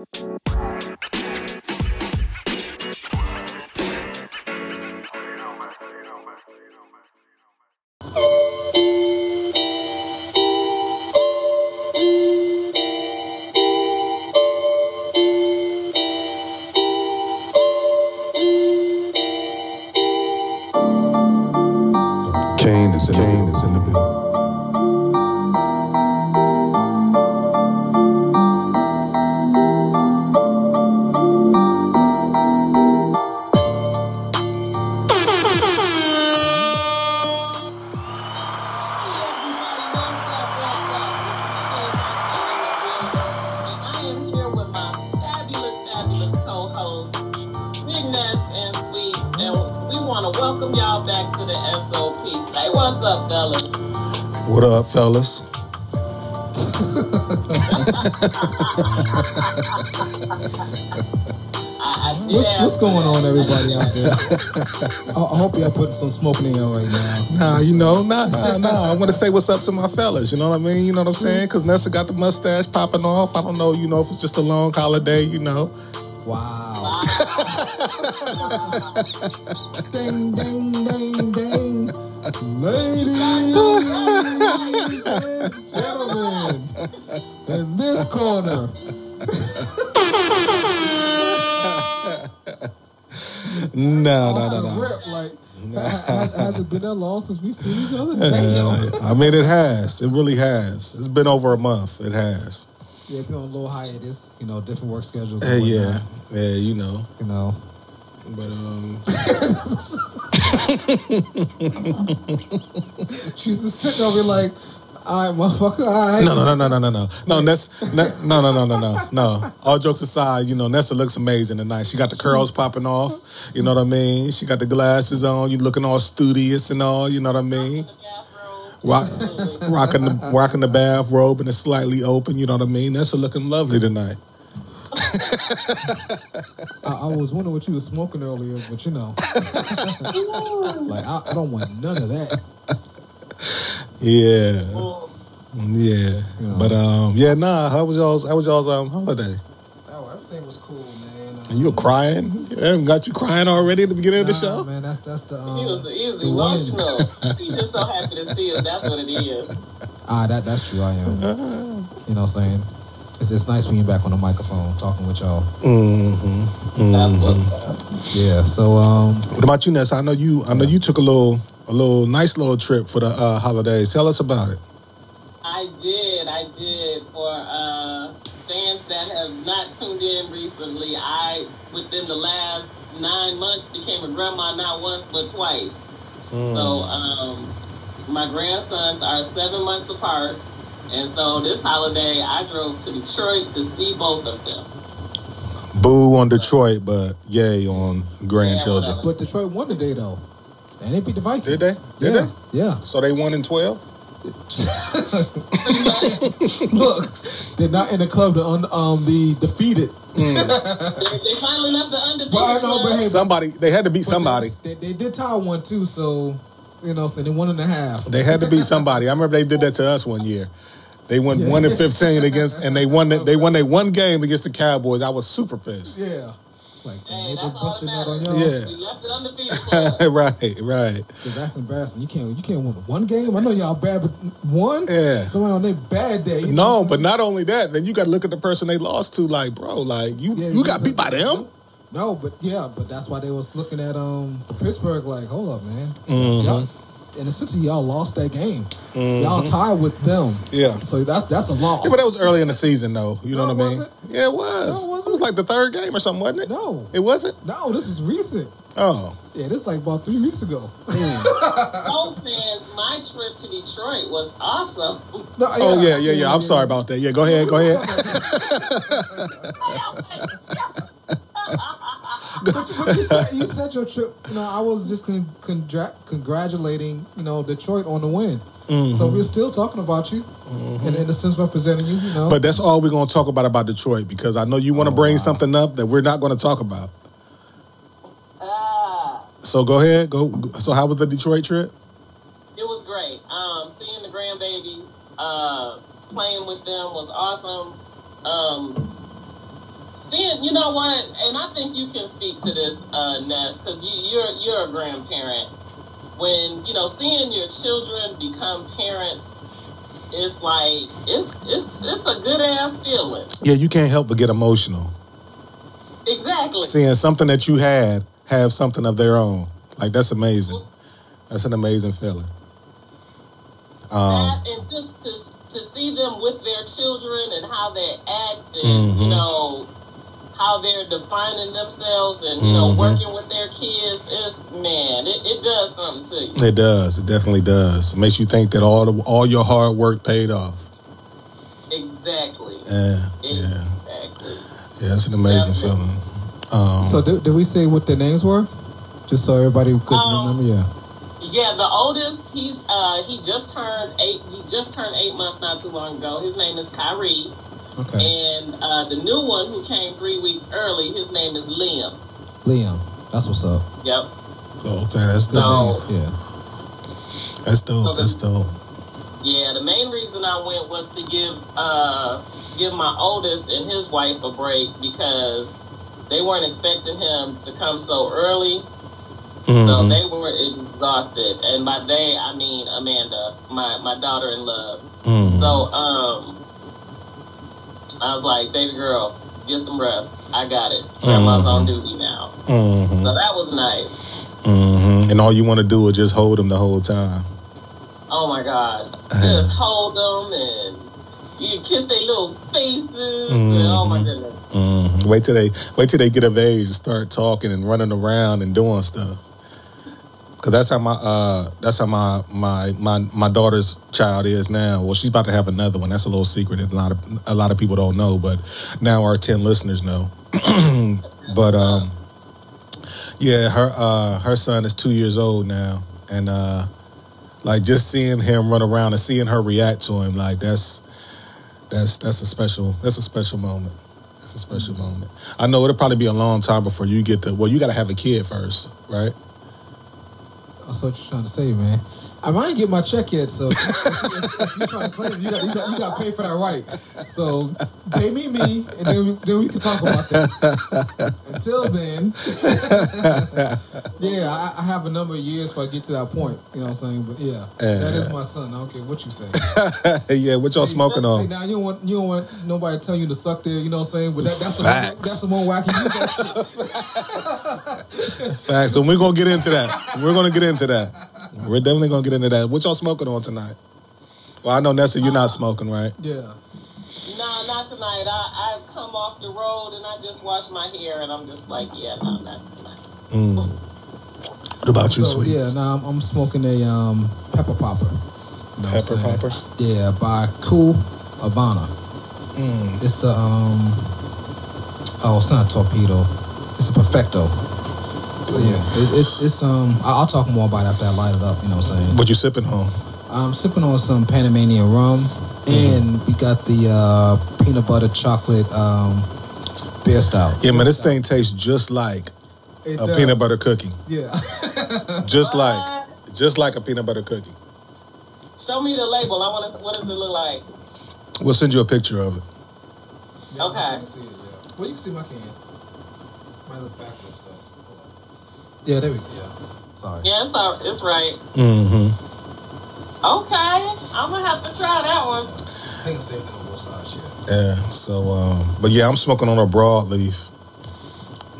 Kane hope y'all putting some smoke in the air right now. Nah, you know, nah, nah, nah. I want to say what's up to my fellas. You know what I mean? You know what I'm saying? Because Nessa got the mustache popping off. I don't know, you know, if it's just a long holiday, you know. Wow. ding, ding, ding, long since we've seen each other? Damn. I mean, it has. It really has. It's been over a month. It has. Yeah, been on a little hiatus, you know, different work schedules. Hey, yeah, yeah, you know. You know, But um, she's just sitting over like, all right, motherfucker, all right. no, no, no, no, no, no, no, no. Ness, ne- no, no, no, no, no, no. All jokes aside, you know, Nessa looks amazing tonight. She got the curls popping off. You know what I mean? She got the glasses on. You looking all studious and all. You know what I mean? Rock, rocking the rocking the bathrobe and it's slightly open. You know what I mean? Nessa looking lovely tonight. I, I was wondering what you were smoking earlier, but you know, like I, I don't want none of that. Yeah, yeah. Yeah. But um, yeah, nah. How was y'all's? How was y'all's um holiday? Oh, everything was cool, man. Um, You were crying. Yeah, got you crying already at the beginning of the show. man. That's that's the um, He was, he was the win. emotional. He's just so happy to see us. That's what it is. Ah, that that's true. I am. You know what I'm saying? It's, it's nice being back on the microphone talking with y'all. Mm-hmm. That's what's up. Yeah. So um, What about you, Ness? I know you. I know you took a little, a little nice little trip for the uh, holidays. Tell us about it. I did, I did. For uh, fans that have not tuned in recently, I, within the last nine months, became a grandma not once but twice. So um, my grandsons are seven months apart. And so this holiday, I drove to Detroit to see both of them. Boo on Detroit, but yay on grandchildren. Yeah, but Detroit won today though, and they beat the Vikings. Did they? Did yeah. they? Yeah. So they won in twelve. Look, they're not in the club. The un, um the defeated. They, they finally left the undefeated. Well, know, but hey, Somebody they had to beat But somebody. They, they, they did tie one too, so you know, so they one and a half. They had to beat somebody. I remember they did that to us one year. They won one and fifteen against, and they won. They won they one game against the Cowboys. I was super pissed. Yeah, like Hey, they that's been all busting that that on y'all. Yeah. We left the undefeated right, right. Cause that's embarrassing. You can't you can't win one game. I know y'all bad, but one. Yeah. Somebody on their bad day. you No, know? but not only that, then you got to look at the person they lost to. Like, bro, like you, Yeah, you got beat by them. No, but yeah, but that's why they was looking at um Pittsburgh like, hold up, man. Mm-hmm. Y'all, in a sense, y'all lost that game. Mm-hmm. Y'all tied with them. Yeah. So that's that's a loss. Yeah, but that was early in the season, though. You know No, what I mean? wasn't. Yeah, it was. No, it it, wasn't. like the third game or something, wasn't it? No. it wasn't. no, this is recent. Oh, Yeah, this is like about three weeks ago. Mm. Both fans, my trip to Detroit was awesome. No, oh yeah, yeah, yeah. I'm sorry about that. Yeah, go ahead, go ahead. But, you- but you, said, you said your trip. You know, I was just con- congra- congratulating you know Detroit on the win. Mm-hmm. So we're still talking about you, and in a sense representing you. You know, But that's all we're gonna talk about about Detroit because I know you want to Oh, bring wow. something up that we're not going to talk about. Ah, So go ahead. Go. So how was the Detroit trip? it was great. Um, seeing the grandbabies, uh, playing with them was awesome. Um, seeing, you know what, and I think you can speak to this, uh, Ness, because you, you're you're a grandparent. When you know, seeing your children become parents, it's like it's it's it's a good ass feeling. Yeah, you can't help but get emotional. Exactly. Seeing something that you had have something of their own. Like that's amazing. That's an amazing feeling. Um, that and just to to see them with their children and how they act and you Mhm. know how they're defining themselves and you know Mhm. working with their kids is man it, it does something to you it does. It definitely does. It makes you think that all the, all your hard work paid off. exactly Yeah, yeah, exactly yeah. It's an amazing Definitely. feeling. Um, So did, did we say what their names were? Just so everybody could Um, remember. Yeah. yeah the oldest he's uh he just turned eight he just turned eight months not too long ago his name is Kyrie Okay. and uh the new one who came three weeks early his name is Liam Liam. That's what's up. yep oh, okay, that's dope. No. Yeah. That's dope. That's dope. Yeah, the main reason I went was to give uh give my oldest and his wife a break because they weren't expecting him to come so early. So Mhm. they were exhausted. And by they I mean Amanda, my, my daughter in love. Mhm. So um I was like, baby girl, get some rest. I got it. Grandma's on duty now. Mhm. So that was nice. Mhm. And all you want to do is just hold them the whole time. Oh my God. Uh-huh. Just hold them and you kiss their little faces. And, oh my Mhm. goodness. Mhm. Wait till they wait till they get of age and start talking and running around and doing stuff. Cause that's how my uh that's how my my my my daughter's child is now. Well, she's about to have another one. That's a little secret that a lot of a lot of people don't know, but now our ten listeners know. but um, yeah, her uh her son is two years old now, and uh, like just seeing him run around and seeing her react to him, like that's that's that's a special that's a special moment. That's a special moment. I know it'll probably be a long time before you get to. Well, you got to have a kid first, right? That's what you're trying to say, man. I might get my check yet, so if you're trying to claim, you got you got you got to pay for that right. So pay me me, and then we, then we can talk about that. Until then, yeah, I, I have a number of years before I get to that point. You know what I'm saying? But yeah, that is my son. I don't care what you say. yeah, what y'all smoking See, on? now you don't want you don't want nobody tell you to suck there. You know what I'm saying? But that, that's the that's the one wacky. You that shit. Facts. So we're gonna get into that. We're gonna get into that. We're definitely gonna get into that. What y'all smoking on tonight? Well, I know Nessa, you're not smoking, right? Yeah. Nah, not tonight. I, I come off the road and I just wash my hair and I'm just like, yeah, no, not tonight. Mm. What about you, So, sweets? yeah, now I'm, I'm smoking a um, pepper popper. You know Pepper popper. Yeah, by Cool Havana. Mm. It's a um, oh, it's not a torpedo. It's a perfecto. So yeah, it, it's it's um. I- I'll talk more about it after I light it up. You know what I'm saying? What you sipping on? I'm sipping on some Panamanian rum, and we got the uh, peanut butter chocolate um, beer stout. Yeah, man, this thing tastes just like It a does. peanut butter cookie. Yeah. Just like, just like a peanut butter cookie. Show me the label. I want to. What does it look like? We'll send you a picture of it. Yeah, Okay. You can see it, yeah. Well, you can see my can. Might look backwards though. Hold on. Yeah, there we go. Yeah. Sorry. Yeah, it's all, it's right. Mm-hmm. Okay, I'm gonna have to try that one. I think it's the same thing on both. Yeah. Yeah. So, um, but yeah, I'm smoking on a broadleaf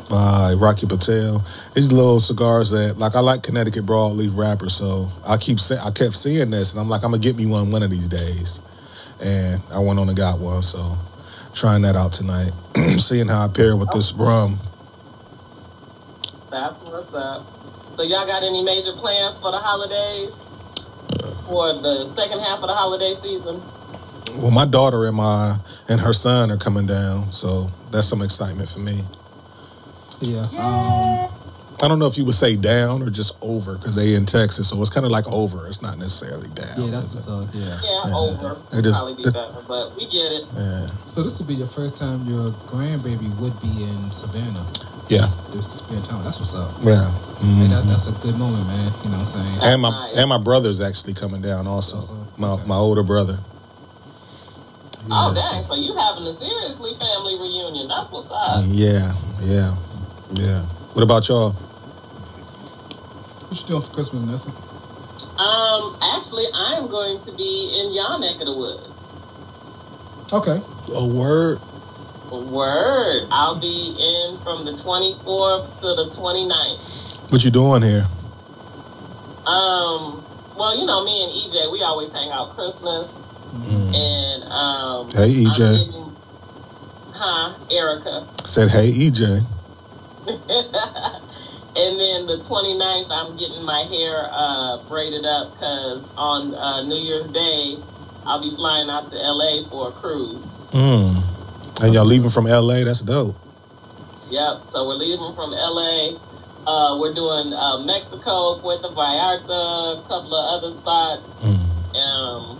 by Rocky Patel. These little cigars that, like, I like Connecticut broadleaf wrappers, so I keep say, I kept seeing this, and I'm like, I'm gonna get me one one of these days, and I went on and got one. So, trying that out tonight, seeing how I pair with this rum. That's what's up. So y'all got any major plans for the holidays? For the second half of the holiday season? Well, my daughter and my and her son are coming down, so that's some excitement for me. Yeah. Um, I don't know if you would say down or just over because they in Texas, so it's kind of like over. It's not necessarily down. yeah, that's the uh, yeah. Yeah, Yeah, over. it is- Probably be better, but we get it. yeah, So this would be your first time your grandbaby would be in Savannah. Yeah, Just to spend time. That's what's up. yeah. Mhm. And that, that's a good moment, man. You know what I'm saying? And my Nice. and my brother's actually coming down also. Also, My okay. my older brother. Oh, Yes. dang. So you having a seriously family reunion. That's what's up. Yeah, yeah, yeah. What about y'all? What you doing for Christmas, Nessa? Um, actually, I am going to be in y'all neck of the woods. Okay. A word. Word. I'll be in from the 24th to the 29th. What you doing here? Um, well, you know, me and EJ, we always hang out Christmas. And, um, Hey, EJ. Getting- huh, Erica. Said, hey, EJ. And then the 29th, I'm getting my hair uh, braided up because on uh, New Year's Day, I'll be flying out to LA for a cruise. Mm. And y'all leaving from LA? That's dope. Yep. So we're leaving from LA. Uh, we're doing uh, Mexico, Puerto Vallarta, a couple of other spots. Mm. Um,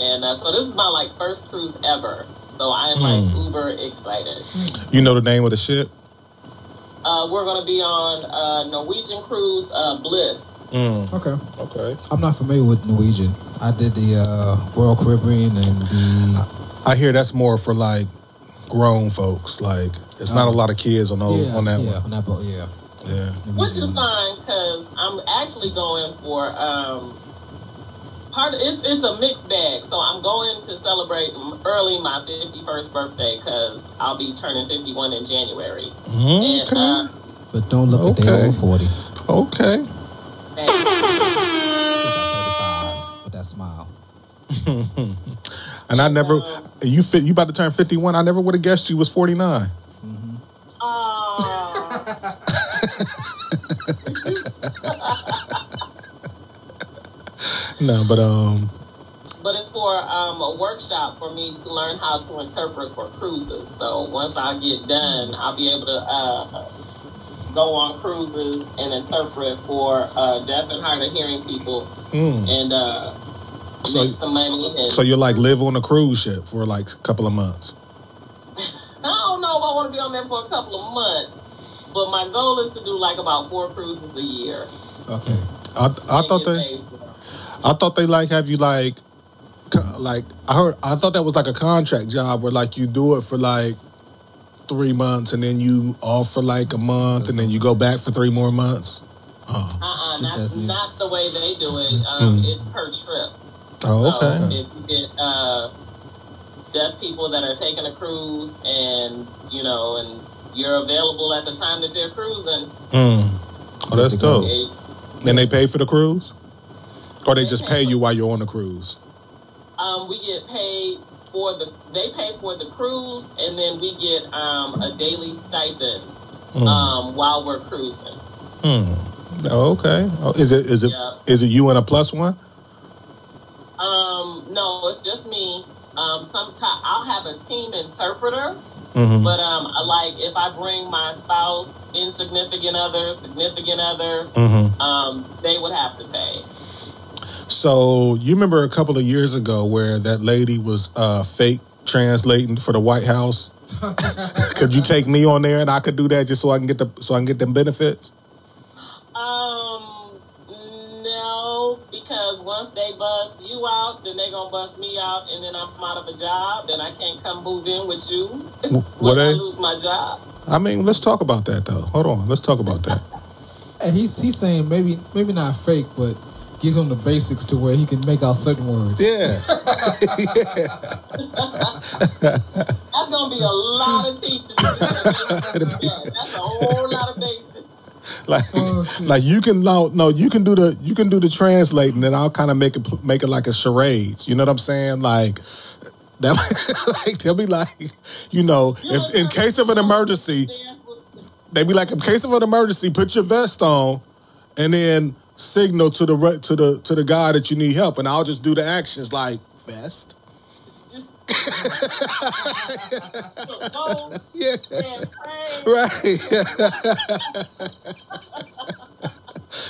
and uh, so this is my like first cruise ever. So I am Mm. like uber excited. You know the name of the ship? Uh, we're gonna be on uh, Norwegian cruise uh, Bliss. Mm. Okay. Okay. I'm not familiar with Norwegian. I did the uh, Royal Caribbean and the. I hear that's more for like grown folks. Like it's not a Oh. lot of kids on those, yeah, on that yeah, one. on that boat, yeah. Yeah. Which is fine because I'm actually going for um, part. Of, it's it's a mixed bag. So I'm going to celebrate early my 51st birthday because I'll be turning 51 in January. And Okay. uh, But don't look at Okay. they over 40. Okay. man, With that smile. And I never you fit you about to turn fifty one. I never would have guessed you was forty nine. aw. No, but um but it's for um, a workshop for me to learn how to interpret for cruises. So once I get done, I'll be able to uh, go on cruises and interpret for uh, deaf and hard of hearing people mm. and uh, So- make some money. And so you like live on a cruise ship for like a couple of months. I don't know if I want to be on there for a couple of months, but my goal is to do like about four cruises a year. Okay. I I thought they paid for them. I thought they like have you like like I heard I thought that was like a contract job where like you do it for like three months and then you off for like a month and then you go back for three more months. Oh, Uh-uh, She not, says not the way they do it. Um, Mm. It's per trip. Oh So okay. if you get uh, deaf people that are taking a cruise and, you know, and you're available at the time that they're cruising, Mm. Oh, that's Good dope. it, And they pay for the cruise, or they They just pay pay you while you're on the cruise. um, we get paid for the, they pay for the cruise and then we get um, a daily stipend Mm. um, while we're cruising. Hmm. Oh, okay. Oh, is it is it is Yeah. it you and a plus one? Um, no, it's just me. Um, sometimes I'll have a team interpreter, Mm-hmm. but um, like if I bring my spouse, insignificant other, significant other, Mm-hmm. um, they would have to pay. So you remember a couple of years ago where that lady was uh, fake translating for the White House? could you take me on there and I could do that just so I can get the so I can get them benefits? Once they bust you out, then they gonna bust me out, and then I'm out of a job, then I can't come move in with you Wh- when What I lose my job. I mean, let's talk about that though. Hold on, let's talk about that. And he's he's saying maybe maybe not fake, but give him the basics to where he can make out certain words. Yeah. That's gonna be a lot of teaching. That's a whole lot of basics. like Oh, like you can no, no you can do the you can do the translating and I'll kind of make it make it like a charades. You know what I'm saying? Like that like they'll be like you know You if in case of an emergency they be like in case of an emergency put your vest on and then signal to the to the to the guy that you need help and I'll just do the actions like vest. Yeah. Right.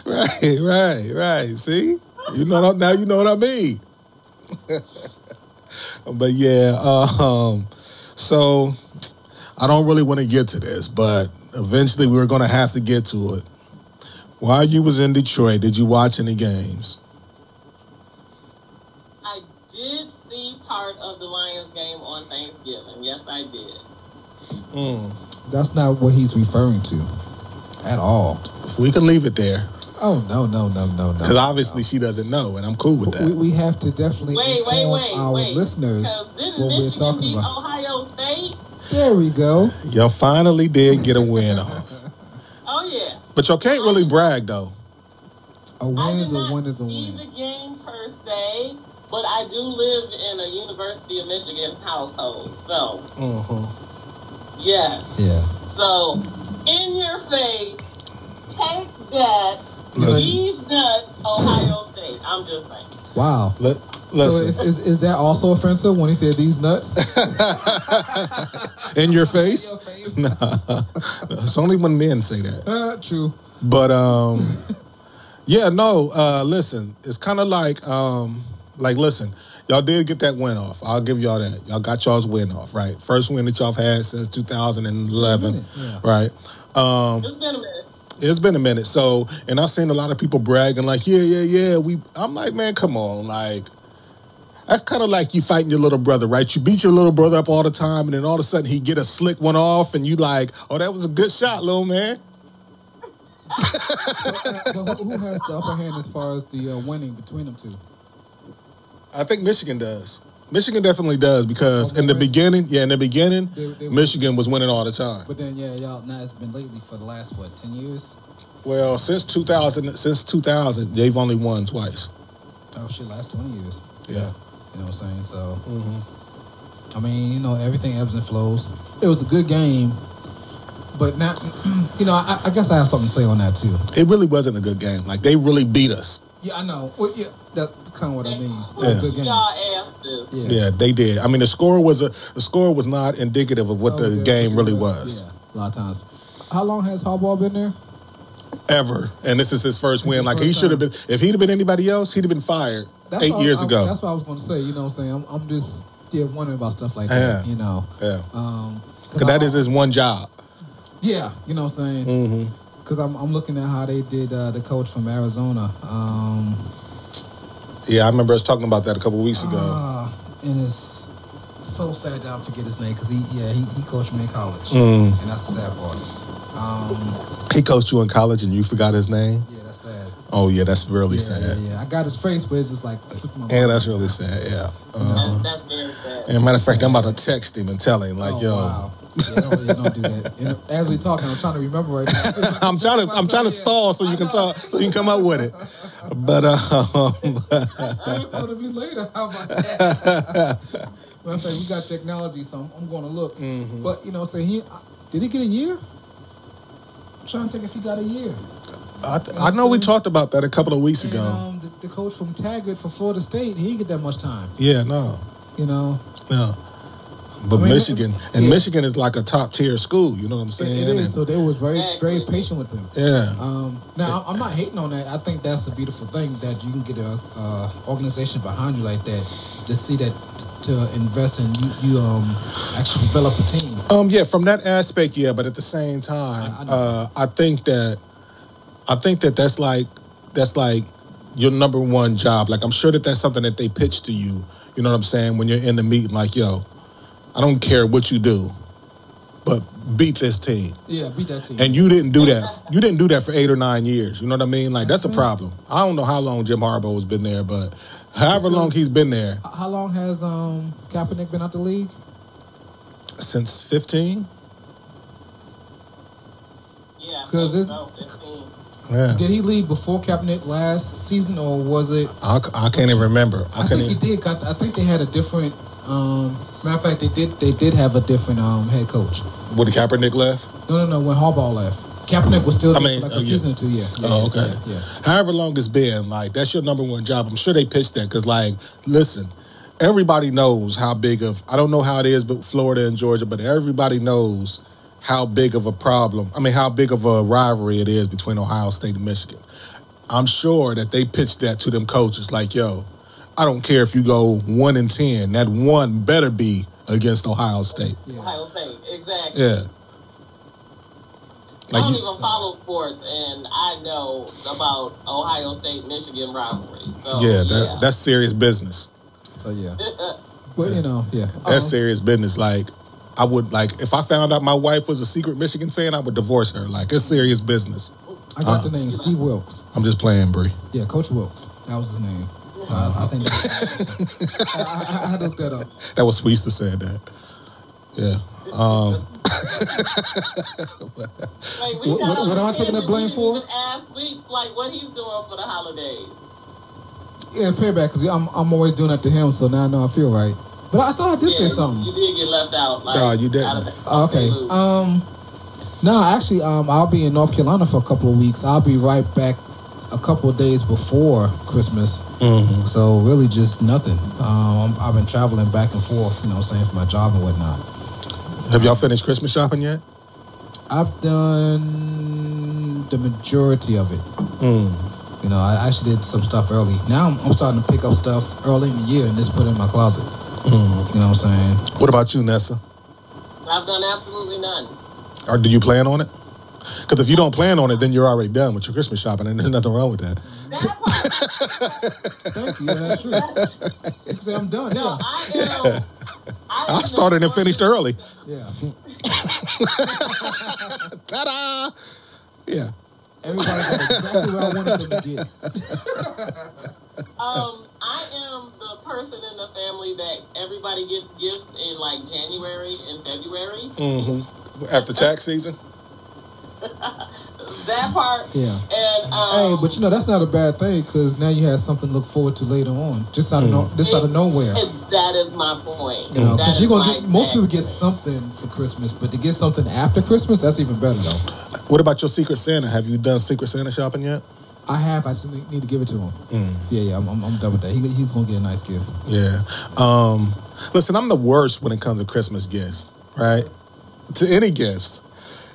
right, right, right. See? You know what, now you know what I mean. but yeah, um so I don't really want to get to this, but eventually we're going to have to get to it. While you was in Detroit, did you watch any games? I did see part part of the Lions game on Thanksgiving. Yes, I did. Mm. That's not what he's referring to at all. We can leave it there Oh no no no no no. because obviously she doesn't know, and I'm cool with that. we have to definitely Wait, wait, inform wait, our wait. listeners didn't what we're talking beat about. Ohio State? There we go. Y'all finally did get a win off, Oh yeah. but y'all can't really brag though. A win did is a not win is a see win. the game per se, but I do live in a University of Michigan household. So Mm-hmm. yes. Yeah. So in your face, take that. Listen, These nuts, Ohio State. I'm just saying. Wow. let, So is, is, is that also offensive when he said these nuts? in your face. Your face. Nah, it's only when men say that. Uh, true. But um, yeah, no. Uh, listen, it's kind of like um, like listen, y'all did get that win off. I'll give y'all that. Y'all got y'all's win off, right? First win that y'all have had since 2011, Yeah. right? Um, It's been a minute. it's been a minute. So, and I've seen a lot of people bragging like, yeah, yeah, yeah. We, I'm like, man, come on, like. That's kind of like you fighting your little brother, right? You beat your little brother up all the time, and then all of a sudden he get a slick one off, and you like, oh, that was a good shot, little man. But who, who has the upper hand as far as the uh, winning between them two? I think Michigan does. Michigan definitely does because in the beginning, yeah, in the beginning, They- they Michigan was winning all the time. But then, yeah, y'all. Now it's been lately for the last what ten years. Well, since 2000, since 2000, they've only won twice. Oh shit, last twenty years. Yeah. You know what I'm saying? So, Mm-hmm. I mean, you know, everything ebbs and flows. It was a good game, but now, you know, I, I guess I have something to say on that too. It really wasn't a good game. Like they really beat us. Yeah, I know. Well, yeah, that's kind of what I mean. Yeah. good game. Y'all asses. Yeah. Yeah, they did. I mean, the score was a the score was not indicative of what the good. game really was. Yeah, a lot of times. How long has Harbaugh been there? Ever, and this is his first win. his Like he should have been. If he'd have been anybody else, he'd have been fired That's eight years I- ago. That's what I was going to say. You know what I'm saying? I'm, I'm just yeah wondering about stuff like that. You know. yeah, Um, because that I- is his one job. Yeah, you know what I'm saying? Mm-hmm. Because I'm, I'm looking at how they did uh, the coach from Arizona. Um, Yeah, I remember us talking about that a couple weeks ago. ah, and it's so sad that I forget his name because he yeah he, he coached me in college, Mm. and that's the sad part. Um, He coached you in college, and you forgot his name. yeah, that's sad. Oh yeah, that's really yeah, sad. yeah, yeah. I got his face, but it's just like slipping my Yeah, mind. that's really sad. Yeah. Uh, That's, that's very sad. and matter of fact, I'm about to text him and tell him like, oh, yo, wow. Yeah, don't, yeah, don't do that. And as we talking, I'm trying to remember right now. I'm trying to I'm trying to stall so you can talk so you can come up with it. But um, I thought it'd be later. How about that? Matter of fact, we got technology, so I'm, I'm going to look. Mm-hmm. But you know, say he did he get a year? I'm trying to think if he got a year. I, I know we talked about that a couple of weeks And ago. um, the, the coach from Taggart for Florida State, he didn't get that much time. Yeah, no, You know, no. But I mean, Michigan and yeah. Michigan is like a top tier school. You know what I'm it, saying? it is. And- So they was very very patient with him. yeah. Um, now I'm- I'm not hating on that. I think that's a beautiful thing that you can get a uh, organization behind you like that to see that to invest in you. You um actually develop a team. Um, yeah, from that aspect, yeah. But at the same time, I- I uh, I think that I think that that's like that's like your number one job. Like I'm sure that that's something that they pitch to you. You know what I'm saying? When you're in the meeting, like, yo, I don't care what you do, but beat this team. Yeah, beat that team. And you didn't do that. You didn't do that for eight or nine years. You know what I mean? Like that's a problem. I don't know how long Jim Harbaugh has been there, but however long he's been there How long has um Kaepernick been out the league? since 15. Yeah. 'Cause it's- so, 15. Yeah, Did he leave before Kaepernick last season, or was it? I, I can't even remember. I I can't think he even. did. 'cause I think they had a different. Um, matter of fact, they did. They did have a different um head coach. When Kaepernick left. No, no, no. When Harbaugh left, Kaepernick was still I there mean, like oh, a yeah. season or two. Yeah. yeah Oh, okay. Yeah. yeah. However long it's been, like that's your number one job. I'm sure they pitched that because, like, listen, everybody knows how big of. I don't know how it is, but Florida and Georgia, but everybody knows how big of a problem. I mean, how big of a rivalry it is between Ohio State and Michigan. I'm sure that they pitched that to them coaches, like, yo, I don't care if you go one and ten. That one better be against Ohio State. Yeah. Ohio State, exactly. Yeah. I don't you, even follow sports, and I know about Ohio State Michigan rivalry. So yeah, that, that's serious business. So yeah. But you know, yeah. That's Um, serious business. Like, I would like if I found out my wife was a secret Michigan fan, I would divorce her. Like, it's serious business. I got uh, the name Steve Wilks. I'm just playing, Bree. Yeah, Coach Wilks. That was his name. So I, I think that, I, I, I had to look that up. That was Sweets to say that. Yeah. Um, Like, we What- got what- what am I taking the blame for? Ask Weeks like what he's doing for the holidays. Yeah, payback because I'm I'm always doing that to him, so now I know I feel right. But I thought I did say something. You did get left out. Like, No, you didn't. of Oh, okay. Um, no, actually, um, I'll be in North Carolina for a couple of weeks. I'll be right back a couple of days before Christmas. Mm-hmm. So really, just nothing. Um, I've been traveling back and forth, you know, what I'm saying for my job and whatnot. have y'all finished Christmas shopping yet? I've done the majority of it. Mm. You know, I actually did some stuff early. Now I'm, I'm starting to pick up stuff early in the year and just put it in my closet. Mm-hmm. You know what I'm saying? What about you, Nessa? I've done absolutely none. Or do you plan on it? Because if you don't plan on it, then you're already done with your Christmas shopping, and there's nothing wrong with that. That part. Thank you. That's true. You can say I'm done. No, Yeah. I am. I, I started and finished early. Yeah. Ta-da! Yeah. Everybody got exactly what I wanted them to get. Um, I am the person in the family that everybody gets gifts in like January and February. Mm-hmm. After tax season? That part. Yeah. And um, Hey, but you know that's not a bad thing because now you have something to look forward to later on, just out of no, just out of nowhere. that is my point. You know, because you're gonna get most people get something for Christmas, but to get something after Christmas, that's even better though. What about your Secret Santa? Have you done Secret Santa shopping yet? I have. I just need need to give it to him. Mm. Yeah, yeah. I'm, I'm, I'm done with that. He, he's gonna get a nice gift. Yeah. Um, listen, I'm the worst when it comes to Christmas gifts, right? To any gifts.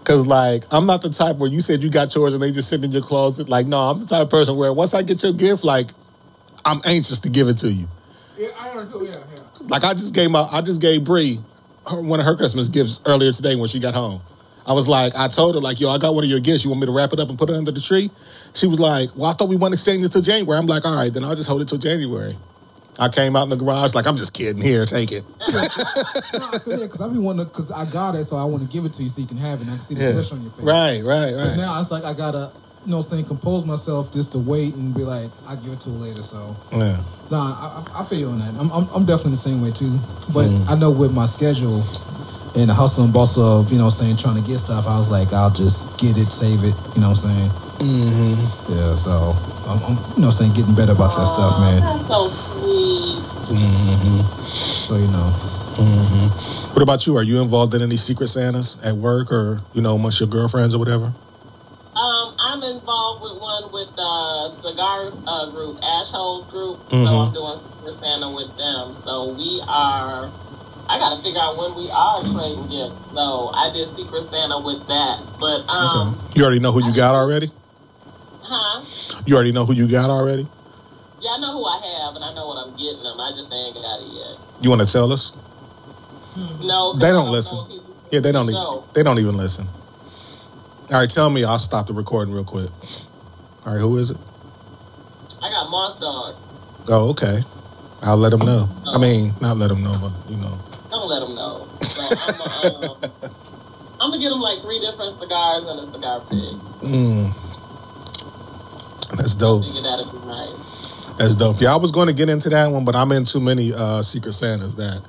Cause like I'm not the type where you said you got yours and they just sit in your closet. Like, no, I'm the type of person where once I get your gift, like I'm anxious to give it to you. Yeah, I do. Yeah, yeah. Like I just gave my I just gave Bree her, one of her Christmas gifts earlier today when she got home. I was like, I told her like, yo, I got one of your gifts. You want me to wrap it up and put it under the tree? She was like, well, I thought we wanted to exchange it till January. I'm like, all right, then I'll just hold it till January. I came out in the garage like, I'm just kidding. Here, take it. No, I said yeah, because I be wanting to, because I got it, so I want to give it to you so you can have it. and I can see the Yeah. expression on your face. Right, right, But right. now it's like I gotta, you know, what I'm saying compose myself just to wait and be like, I'll give it to her later. So Yeah. Nah, I, I I feel you on that. I'm, I'm, I'm definitely the same way too. But I know with my schedule and the hustle and bustle of, you know, saying trying to get stuff, I was like, I'll just get it, save it. You know what I'm saying? Mm-hmm. Yeah. So I'm, I'm, you know, what I'm saying getting better about that stuff, man. That's so sweet. So you know, What about you? Are you involved in any Secret Santas at work or, you know, amongst your girlfriends or whatever? Um, I'm involved with one with the cigar uh, group, Ash Holes group. So Mhm. I'm doing Secret Santa with them. So we are. I got to figure out when we are trading gifts. So I did Secret Santa with that. But um, You already know who you got already? huh? You already know who you got already? Yeah, I know who I have, and I know what I'm getting them. I just ain't got it yet. You want to tell us? No, They don't listen. Yeah, they don't. No. Even, they don't even listen. All right, tell me. I'll stop the recording real quick. All right, who is it? I got Moss Dog. Oh, okay. I'll let them know. I mean, not let them know, but you know. Don't let them know. So I'm gonna I'm gonna get them like three different cigars and a cigar pig. Mm. That's dope. That'd be nice. That's dope. Yeah, I was going to get into that one, but I'm in too many uh, Secret Santas that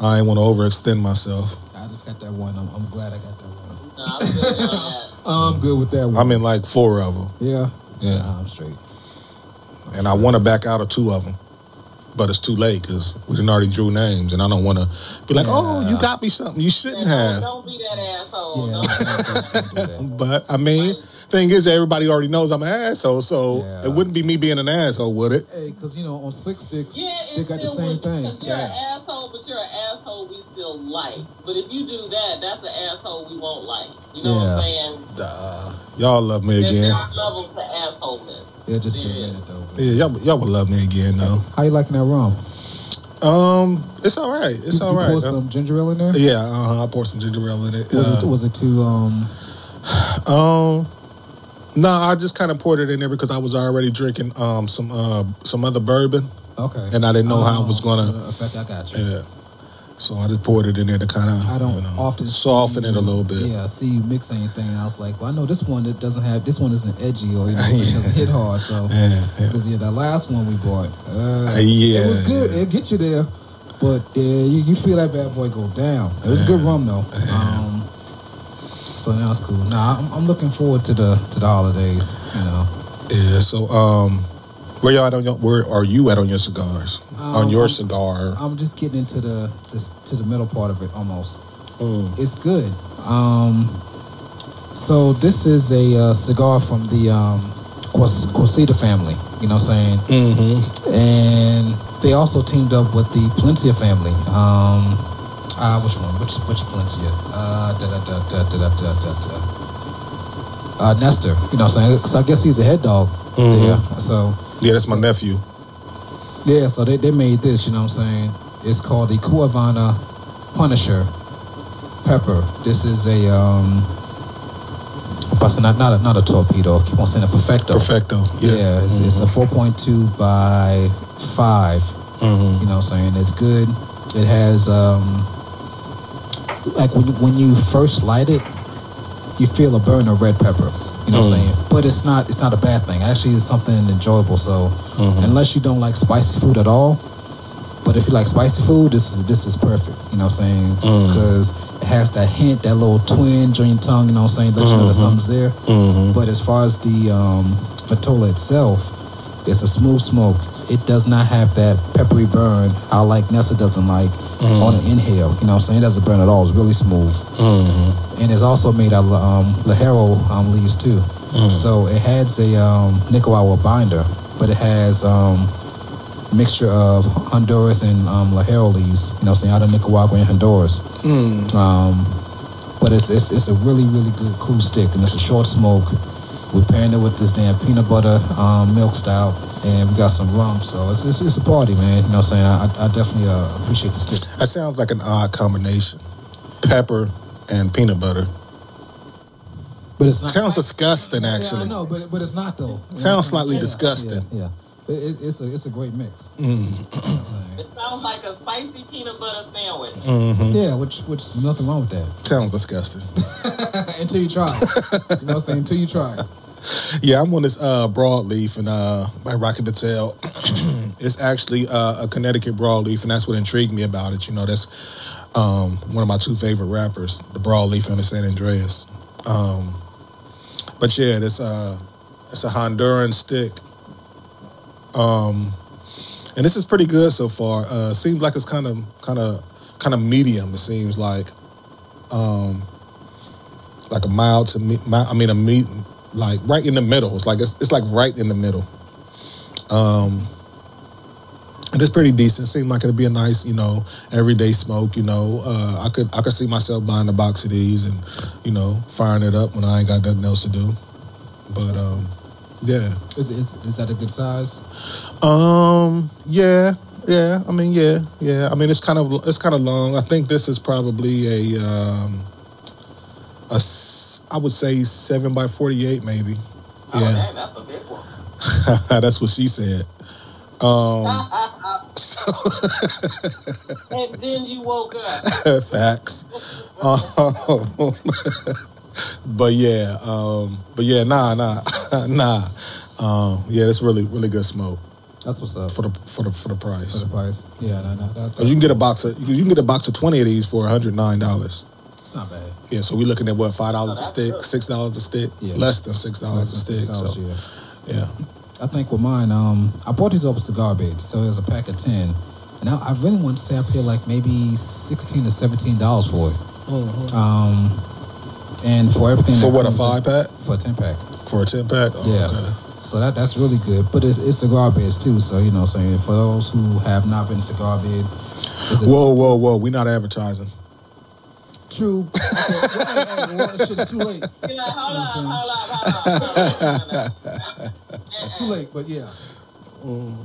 I ain't want to overextend myself. I just got that one. I'm, I'm glad I got that one. No, I'm good. I'm good with that one. I'm in like four of them, yeah, Yeah. Nah, I'm straight. and I want to back out of two of them, but it's too late because we done already drew names, and I don't want to be like, "Oh, you got me something you shouldn't Don't, have." don't be that asshole. Yeah, Don't- don't, don't, don't do that. But I mean, thing is, everybody already knows I'm an asshole, so Yeah. it wouldn't be me being an asshole, would it? Hey, because you know on Slick Sticks Yeah, they got the same thing. You're Yeah. an asshole, but you're an asshole we still like. But if you do that, that's an asshole we won't like. You know what Yeah. I'm saying? Uh, y'all love me There's again. dark level to assholeness. It'll just be a minute though. but- Yeah, y'all, y'all would love me again, though. How you liking that rum? Um, it's all right. It's you, all you right. Pour though. some ginger ale in there. Yeah, uh-huh, I poured some ginger ale in it. Was, it Uh, was it too um? um, no, I just kind of poured it in there because I was already drinking um some uh some other bourbon, Okay. And I didn't know how it was Oh, gonna. affect. I got you. Yeah. So I just poured it in there to kind of, I don't you know, often soften see it a little bit. Yeah, I see you mix anything. I was like, well, I know this one that doesn't have this one isn't edgy or you know it doesn't hit hard. So Yeah, yeah. because yeah, the last one we bought, uh, yeah, it was good. yeah. It get you there, but yeah, you, you feel that bad boy go down. It was good rum though. Um, so now it's cool. Nah, I'm, I'm looking forward to the to the holidays. You know, Yeah. So, um, where y'all at on your? Where are you at on your cigars? on Um, your I'm- cigar? I'm just getting into the to, to the middle part of it almost. Mm. It's good. Um, so this is a uh, cigar from the um, Quesada family. You know what I'm saying? Mm-hmm. And they also teamed up with the Plasencia family. Um, uh, which one? Which which Plasencia? Uh, da da da da da da da da. Uh, Nestor. You know what I'm saying? So I guess he's the head dog Mhm. there. So Yeah, that's my nephew. yeah, so they, they made this, you know what I'm saying? It's called the Cuavana Punisher Pepper. This is a um not not a, not a torpedo. I keep on saying a perfecto. Perfecto. Yeah, Yeah. it's, it's a 4.2 by 5. Mhm. You know what I'm saying? It's good. It has um like when you, when you first light it, you feel a burn of red pepper. You know what I'm Mm. saying? But it's not it's not a bad thing. Actually, it's something enjoyable. So Mhm. unless you don't like spicy food at all, but if you like spicy food, this is this is perfect. You know what I'm saying? Mm. Because it has that hint, that little twinge on your tongue. You know what I'm saying? Let you know that Mhm. something's there. Mhm. But as far as the um, Vitola itself, it's a smooth smoke. It does not have that peppery burn. I like Nessa doesn't like Mm. on an inhale. You know what I'm saying? It doesn't burn at all. It's really smooth. Mhm. And it's also made out of um, ligero um, leaves too. Mm. So it has a um, Nicaragua binder, but it has um, mixture of Honduras and um, ligero leaves. You know what I'm saying? Out of Nicaragua and Honduras. Mm. Um, but it's, it's it's a really really good cool stick, and it's a short smoke. We're pairing it with this damn peanut butter um, milk stout, and we got some rum. So it's it's, it's a party, man. You know what I'm saying? I, I definitely uh, appreciate the stick. That sounds like an odd combination. Pepper and peanut butter. But it's not. Sounds disgusting, Yeah, I actually. know, but but it's not though. You know what I'm Sounds slightly Yeah, disgusting. Yeah, yeah. It, it, it's a it's a great mix. Mm. You know what I'm? It sounds like a spicy peanut butter sandwich. hmm Yeah, which which is nothing wrong with that Sounds disgusting. until you try. it. You know what I'm saying? Until you try. it. Yeah, I'm on this uh, broadleaf and uh, by Rocky Patel. it's actually uh, a Connecticut broadleaf, and that's what intrigued me about it. You know, that's um, one of my two favorite wrappers, the broadleaf and the San Andrés. Um, but yeah, it's uh, it's a Honduran stick. Um, and this is pretty good so far. Uh, seems like it's kind of kind of kind of medium. It seems like, um, like a mild to me. I mean, a meat like right in the middle. It's like it's, it's like right in the middle. Um, and it's pretty decent. Seemed like it'd be a nice, you know, everyday smoke. You know, uh, I could I could see myself buying a box of these and you know firing it up when I ain't got nothing else to do. But um, yeah. Is, is is that a good size? Um. Yeah. Yeah. I mean. Yeah. Yeah. I mean, it's kind of it's kind of long. I think this is probably a um. A I would say seven by forty eight, maybe. Oh, Yeah. dang, that's a big one. That's what she said. Um. And then you woke up. facts. Um, but yeah. Um. But yeah. Nah. Nah. nah. Um. Yeah. It's really really good smoke That's what's up for the for the for the price. for price. the price. Yeah, no, no, that, 'Cause you can get a box of you can get a box of twenty of these for one hundred nine dollars. It's not bad. Yeah, so we're looking at what five dollars a stick, six dollars a stick, Yeah. less than six dollars a stick. $6, So yeah. yeah, I think with mine, um, I bought these over Cigar Bid, so it was a pack of ten. And I, I really want to say I paid like maybe sixteen to seventeen dollars for it. Um, and for everything for what a five pack, for a ten pack. for a ten pack. Oh, Yeah. okay. So that that's really good. But it's it's Cigar Bids too. So you know what I'm saying for those who have not been Cigar Bid, Whoa, whoa, whoa! We're not advertising. True. Okay, well, hey, hey, well, shit, it's too late. Yeah, hold on, hold on, hold on. Hold on. Too late, but yeah.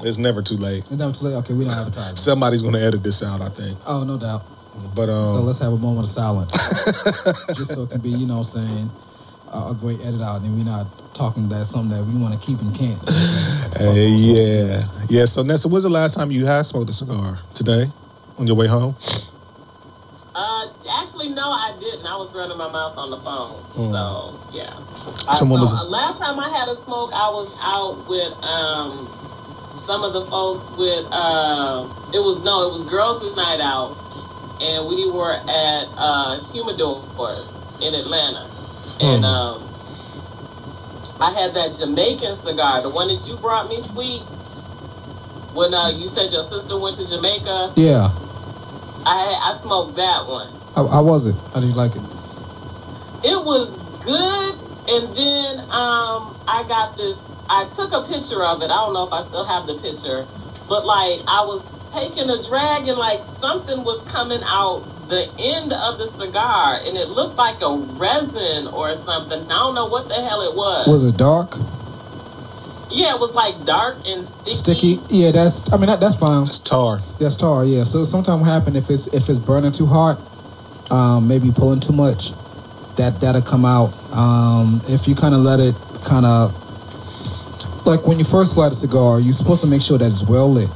It's never too late. It's never too late. Okay, we don't have time. Somebody's gonna edit this out, I think. Oh, no doubt. But um, So let's have a moment of silence, just so it can be, you know, what I'm saying a, a great edit out, and we're not talking that something that we want to keep and can't. Hey, yeah, yeah. So Nessa, when's the last time you had smoked a cigar? Today, on your way home? Actually, no, I didn't. I was running my mouth on the phone. Mm. So yeah. Someone so, was- last time I had a smoke, I was out with um some of the folks with uh it was no, it was girls' night out, and we were at uh Humidors in Atlanta, and Hmm. um I had that Jamaican cigar, the one that you brought me, sweets. When uh, you said your sister went to Jamaica, Yeah. I I smoked that one. How, how was it? How did you like it? it was good and then um i got this i took a picture of it i don't know if i still have the picture but like i was taking a drag and like something was coming out the end of the cigar and it looked like a resin or something i don't know what the hell it was, Was it dark? yeah it was like dark and sticky, Sticky? Yeah, that's. I mean, that, that's fine. It's tar. That's tar. Yeah. So sometimes happen if it's if it's burning too hot, um, maybe pulling too much, that that'll come out. Um, if you kind of let it kind of like when you first light a cigar, you're supposed to make sure that it's well lit.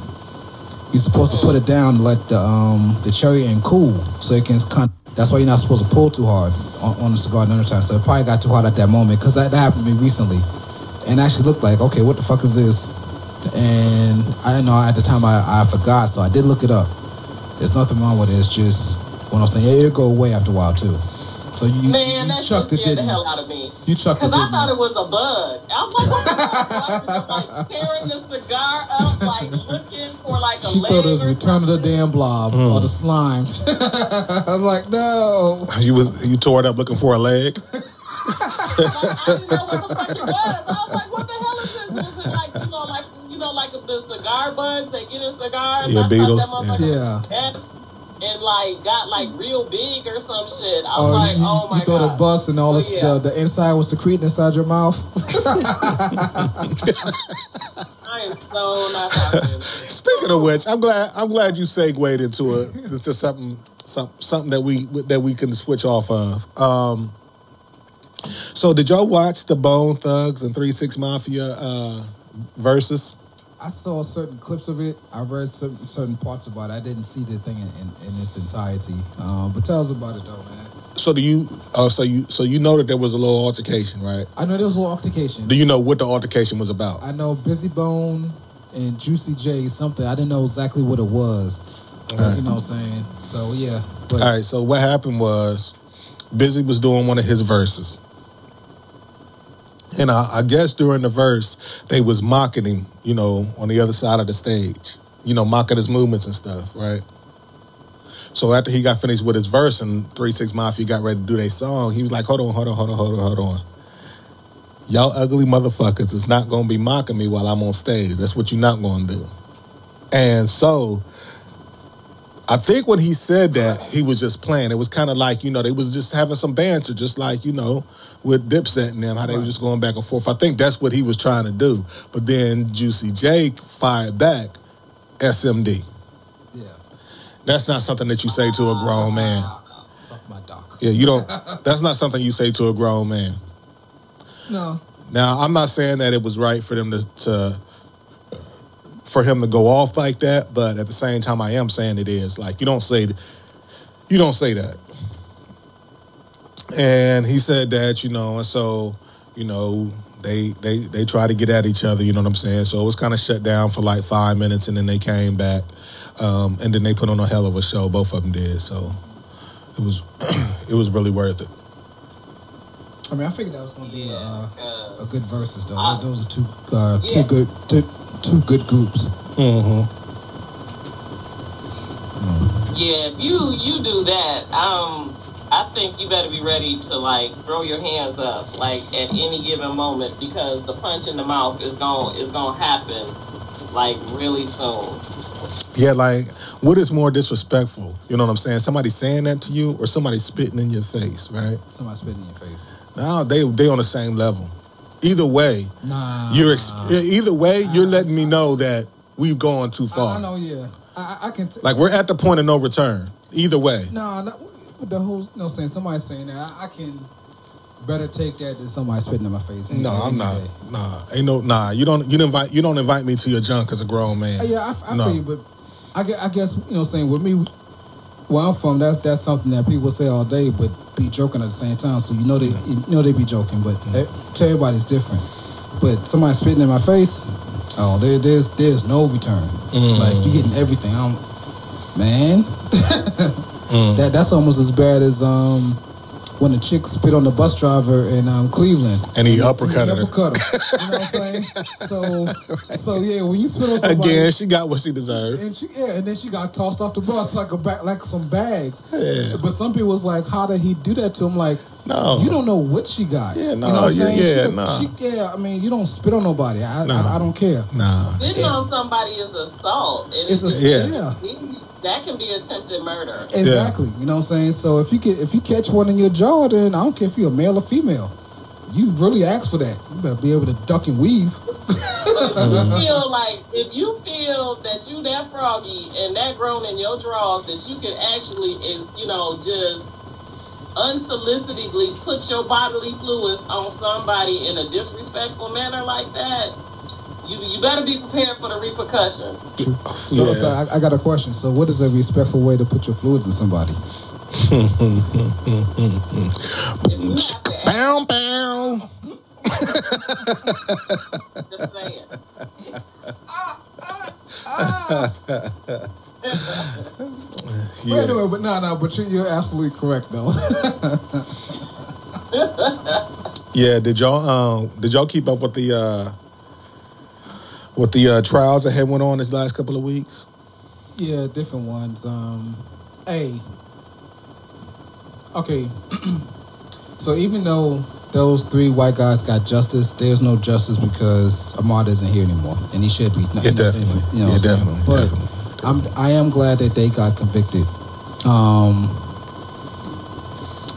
You're supposed to put it down, let the um the cherry and cool, so it can kind. That's why you're not supposed to pull too hard on, on the cigar another time. So it probably got too hot at that moment because that, that happened to me recently, and actually looked like okay, what the fuck is this? And I know at the time I, I forgot, so I did look it up. There's nothing wrong with it. It's just one of those things. It'll go away after a while too. So you, man you that shit chucked it, scared the didn't hell you? out of me You chucked it, Because I thought it was a bug. I was like, what the fuck? I was like tearing the cigar up, like looking for like a She leg thought it was or Return of the something. Damn Blob or mm. the slime. I was like, no. You was you tore it up looking for a leg. I didn't know what the fuck it was. I was like, what the hell is this? Was it like you know, like you know, like the cigar bugs that get in cigars? Yeah, I thought beetles, that motherfucker yeah. Was ants And like got like real big or some shit. I was Oh, like, you, oh my you thought god. it bust and all Oh, this, yeah. the, the inside was secreting inside your mouth. I am so not happy. Speaking of which, I'm glad I'm glad you segued into a into something some, something that we that we can switch off of. Um, so did y'all watch the Bone Thugs and Three Six Mafia uh, versus? I saw certain clips of it. I read certain, certain parts about it. I didn't see the thing in, in, in its entirety. Um, but tell us about it though, man. So do you? Oh, so you so you know that there was a little altercation, right? I know there was a little altercation. Do you know what the altercation was about? I know Bizzy Bone and Juicy J something. I didn't know exactly what it was. Okay. You know what I'm saying? So yeah. But All right. So what happened was, Bizzy was doing one of his verses, and I, I guess during the verse they was mocking him, you know, on the other side of the stage, you know, mocking his movements and stuff, right? So after he got finished with his verse and Three Six Mafia got ready to do their song, he was like, "Hold on, hold on, hold on, hold on, hold on." Y'all ugly motherfuckers is not gonna be mocking me while I'm on stage. That's what you're not gonna do. And so I think when he said that, he was just playing. It was kind of like, you know, they was just having some banter, just like, you know, with Dipset and them, how they were just going back and forth. I think that's what he was trying to do. But then Juicy J fired back SMD. yeah. That's not something that you say to a ah, grown man. Suck my doc. Yeah, you don't, that's not something you say to a grown man. No. Now, I'm not saying that it was right for them to, to for him to go off like that, but at the same time, I am saying it is like you don't say you don't say that. And he said that, you know, and so you know they they they try to get at each other. You know what I'm saying? So it was kind of shut down for like five minutes, and then they came back, um, and then they put on a hell of a show. Both of them did. So it was it was really worth it. I mean, I figured that was going to be a, uh, a good versus though. Uh, Those are two uh, two good two, two good groups. Mm-hmm. Yeah, if you you do that, um, I think you better be ready to like throw your hands up like at any given moment because the punch in the mouth is going is going to happen like really soon. Yeah, like what is more disrespectful? You know what I'm saying? Somebody saying that to you or somebody spitting in your face, right? Somebody spitting in your face. Now they they on the same level. Either way, Nah. you're ex- either way you're letting me know that we've gone too far. I know. Yeah. I, I- I can. T- Like we're at the point of no return. Either way. Nah, not, the whole. Know, saying somebody saying that I, I can better take that than somebody spitting in my face. any- No, I'm not. day. Nah, ain't no nah. You don't you don't invite you don't invite me to your junk as a grown man. Uh, Yeah, I, I no. feel you, but I I guess you know, saying with me, where I'm from, that's that's something that people say all day, but be joking at the same time. So you know they you know they be joking, but to everybody's different. But somebody spitting in my face, oh, there, there's there's no return. Mm. Like you getting everything. I'm man. Mm. That that's almost as bad as um when a chick spit on the bus driver in um, Cleveland. And he And uppercutted her. uppercut her. You know what I'm saying? So so yeah, when you spit on somebody Again, she got what she deserved. and she yeah, and then she got tossed off the bus like a bag, like some bags. Yeah. But some people was like, how did he do that to him? Like, No. you don't know what she got. Yeah, You no, know what I'm yeah, saying? yeah, she, nah. she, yeah. I mean, you don't spit on nobody. I, Nah. I, I don't care. Nah. Spitting on somebody is assault. And It's a Yeah. yeah. That can be attempted murder. Exactly. You know what I'm saying? So if you get if you catch one in your jaw, then I don't care if you're a male or female. You really asked for that. You better be able to duck and weave. But if you feel like if you feel that you that froggy and that grown in your drawers that you can actually, eh, you know, just unsolicitedly put your bodily fluids on somebody in a disrespectful manner like that, you you better be prepared for the repercussions. So, Yeah. so I, I got a question. So what is a respectful way to put your fluids in somebody? If you have to ask, Bow bow. just saying. But Yeah. anyway, but no, no, but you, you're absolutely correct though. Yeah, did y'all um did y'all keep up with the uh with the uh trials that had went on this last couple of weeks? Yeah, different ones. Um, hey, okay. so even though those three white guys got justice, there's no justice because Ahmaud isn't here anymore, and he should be. Not- Yeah, definitely. you know Yeah, definitely, But definitely, I'm I am glad that they got convicted. Um,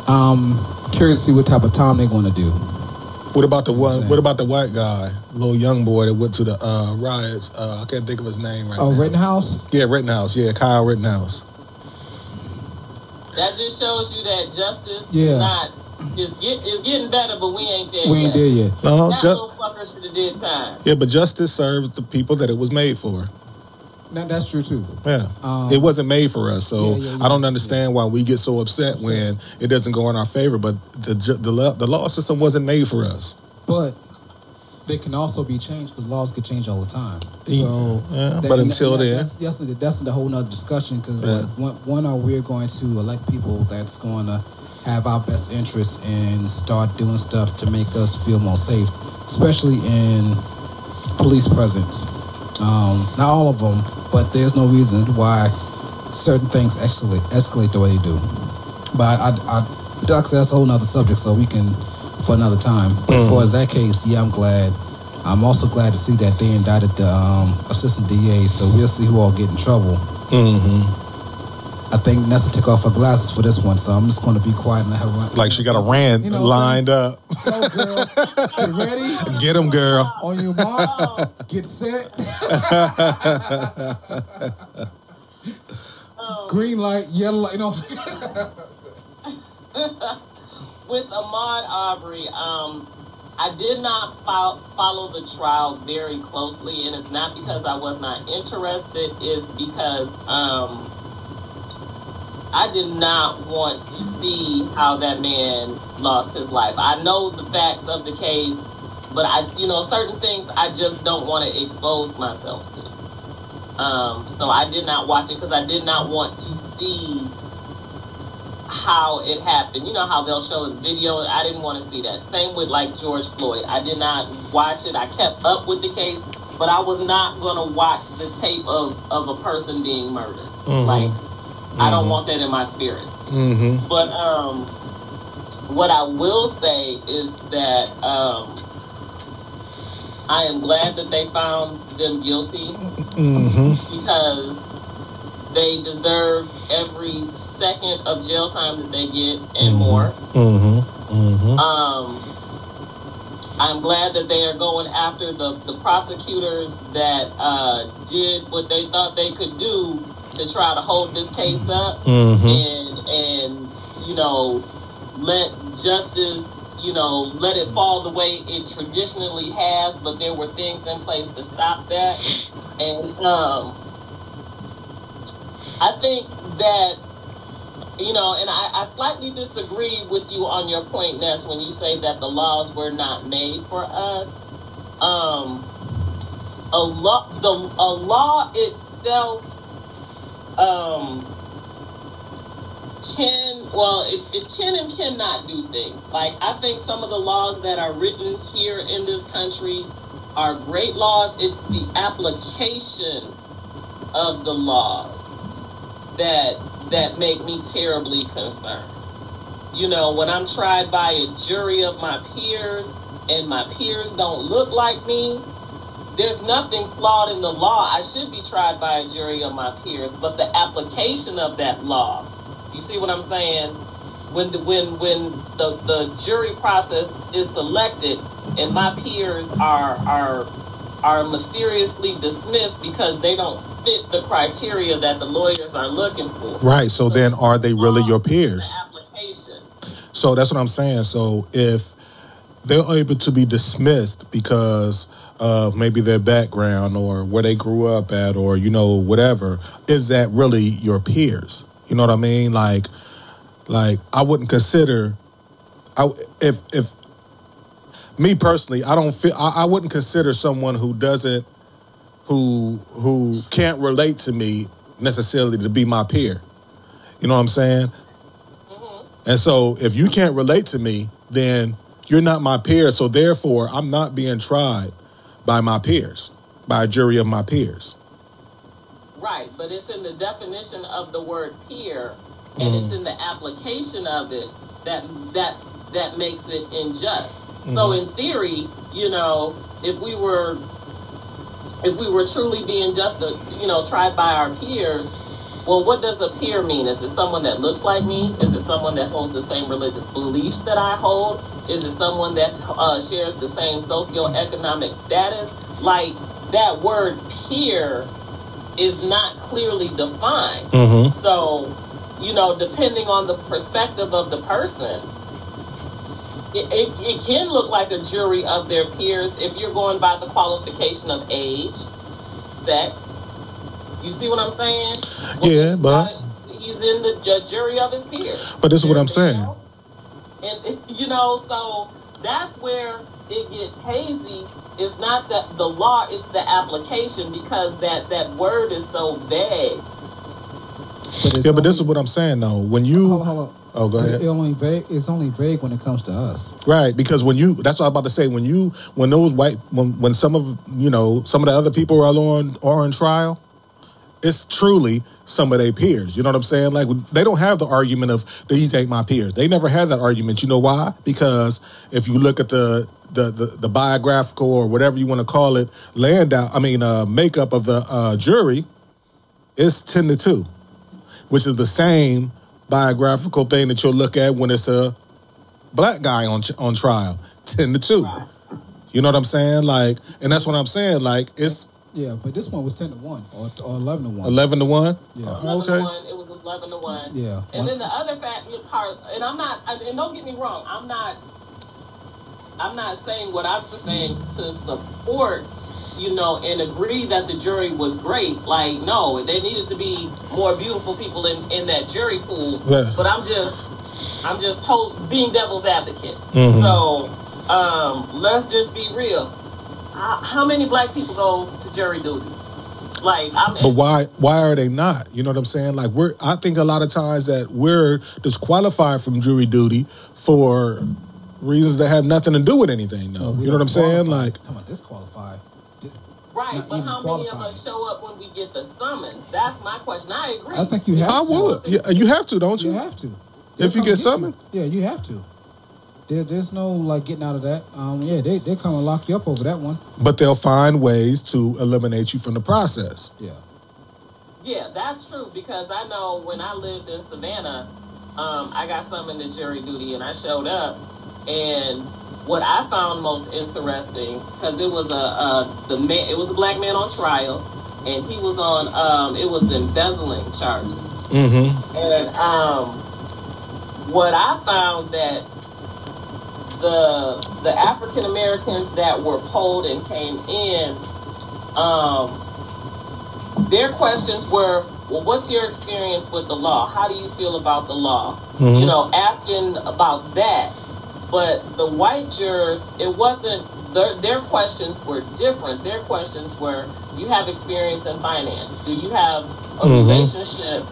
I'm curious to see what type of time they're going to do. What about the one what about the white guy, little young boy that went to the uh riots? Uh I can't think of his name right Oh, now. Oh, Rittenhouse. Yeah, Rittenhouse. Yeah, Kyle Rittenhouse. That just shows you that justice Yeah. is not is get is getting better, but we ain't there We yet. ain't there yet. No, That ju- little fucker should have did time. yeah, but justice serves the people that it was made for. That, that's true too. Yeah, Um, it wasn't made for us, so Yeah, yeah, I don't understand why we get so upset when it doesn't go in our favor. But the the law, the law system wasn't made for us. But they can also be changed because laws get change all the time. So, yeah, that- but until that- then- that's that's, a, that's a whole nother discussion. Because Yeah. like, one, one, are we going to elect people that's going to have our best interests and start doing stuff to make us feel more safe, especially in police presence. Um, not all of them, but there's no reason why certain things escalate escalate the way they do. But I, I, I said, that's a whole nother subject, so we can for another time. But Mm. for as that case, yeah, I'm glad. I'm also glad to see that they indicted the um, assistant DA, so we'll see who all get in trouble. Mm-hmm. I think Nessa took off her glasses for this one, so I'm just going to be quiet and let her run. Like she got a rant You know, lined up. Go, girl. Get ready. Get him, girl. On your mark. Get set. Green light, yellow light. You know. with Ahmaud Arbery, um, I did not fo- follow the trial very closely, and it's not because I was not interested. It's because um, I did not want to see how that man lost his life. I know the facts of the case, but I, you know, certain things I just don't want to expose myself to. Um, so I did not watch it because I did not want to see how it happened. You know how they'll show the video. I didn't want to see that. Same with like George Floyd. I did not watch it. I kept up with the case, but I was not gonna watch the tape of, of a person being murdered. Like I don't want that in my spirit. Mm-hmm. But um, what I will say is that um, I am glad that they found them guilty Mm-hmm. because they deserve every second of jail time that they get and more. Mm-hmm. Mm-hmm. Um, I'm glad that they are going after the, the prosecutors that uh, did what they thought they could do to try to hold this case up Mm-hmm. and and you know let justice you know, let it fall the way it traditionally has, but there were things in place to stop that. And um, I think that, you know, and I, I slightly disagree with you on your point, Ness, when you say that the laws were not made for us. Um, a law, the a law itself, um, can well it, it can and cannot do things. Like i think some of the laws that are written here in this country are great laws. It's the application of the laws that that make me terribly concerned. You know when i'm tried by a jury of my peers and my peers don't look like me there's nothing flawed in the law i should be tried by a jury of my peers but the application of that law you see what I'm saying? When the when when the, the jury process is selected and my peers are are are mysteriously dismissed because they don't fit the criteria that the lawyers are looking for. Right. So, so then are they really your peers? application. So that's what I'm saying. So if they're able to be dismissed because of maybe their background or where they grew up at or you know whatever, is that really your peers? You know what I mean? Like, like I wouldn't consider, I if if me personally, I don't feel I, I wouldn't consider someone who doesn't who who can't relate to me necessarily to be my peer. You know what I'm saying? Mm-hmm. And so if you can't relate to me, then you're not my peer. So therefore, I'm not being tried by my peers, by a jury of my peers. Right, but it's in the definition of the word peer, and mm. it's in the application of it that that that makes it unjust. Mm-hmm. So in theory, you know, if we were if we were truly being just, a, you know, tried by our peers, well, what does a peer mean? Is it someone that looks like me? Is it someone that holds the same religious beliefs that I hold? Is it someone that uh, shares the same socioeconomic status? Like that word peer is not clearly defined. Mm-hmm. So, you know, depending on the perspective of the person, it, it, it, can look like a jury of their peers if you're going by the qualification of age, sex. You see what I'm saying? Well, yeah, but he's in the jury of his peers. But this is what I'm saying. And you know, so that's where it gets hazy it's not that the law it's the application because that that word is so vague but yeah only, but this is what i'm saying though when you hold on, hold on. oh go ahead it only vague it's only vague when it comes to us right because when you that's what i'm about to say when you when those white when when some of you know some of the other people are on are on trial it's truly some of their peers. You know what I'm saying? Like they don't have the argument of these ain't my peers. They never had that argument. You know why? Because if you look at the the, the, the biographical or whatever you want to call it land out I mean uh, makeup of the uh, jury is ten to two, which is the same biographical thing that you'll look at when it's a black guy on on trial, ten to two. You know what I'm saying? Like, and that's what I'm saying. Like, it's yeah, but this one was ten to one or, or eleven to one. Eleven to one. Yeah. Uh, okay. One, it was eleven to one. Yeah. And one. then the other fact part, and I'm not, and don't get me wrong, I'm not I'm not saying what I'm saying to support, you know, and agree that the jury was great. Like, no, there needed to be more beautiful people in, in that jury pool. Yeah. But I'm just, I'm just being devil's advocate. Mm-hmm. So um, let's just be real. How, how many black people go to jury duty? Like, I'm, but why why are they not? You know what I'm saying? Like we're I think a lot of times that we're disqualified from jury duty for reasons that have nothing to do with anything. Though you know what I'm saying? Like, come on, disqualified. Right, but how many of us show up when we get the summons? That's my question. I agree. I think you have. To. I to. would. Yeah, you have to, don't you? You have to. if you get summoned. Yeah, you have to. There, there's no like getting out of that. Um, yeah, they they come and lock you up over that one. But they'll find ways to eliminate you from the process. Yeah. Yeah, that's true because I know when I lived in Savannah, um, I got summoned to jury duty and I showed up and what I found most interesting, because it was a, a, the man, it was a black man on trial, and he was on um, it was embezzling charges. Mm-hmm. And um, what I found that the the African Americans that were polled and came in, um, their questions were, well, what's your experience with the law? How do you feel about the law? Mhm. You know, asking about that. But the white jurors, it wasn't their their questions were different. Their questions were, you have experience in finance. Do you have a Mhm. relationship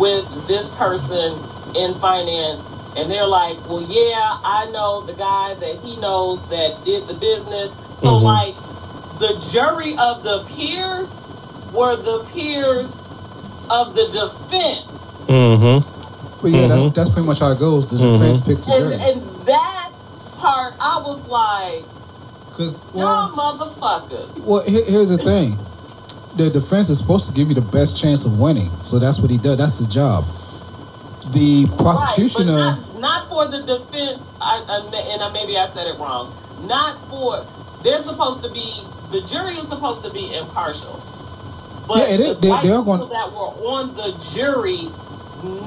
with this person in finance? And they're like, well, yeah, I know the guy that he knows that did the business. So, Mhm. like, the jury of the peers were the peers of the defense. Mm-hmm. But yeah, that's Mhm. that's pretty much how it goes. The defense picks the jury. and that part, I was like, Because y'all well, motherfuckers. well, here, here's the thing: the defense is supposed to give you the best chance of winning. So that's what he does. That's his job. The prosecution, Right, but not, not for the defense. I, I, and I, maybe I said it wrong. Not for. They're supposed to be. The jury is supposed to be impartial. But Yeah, it is. the they, they are people going- that were on the jury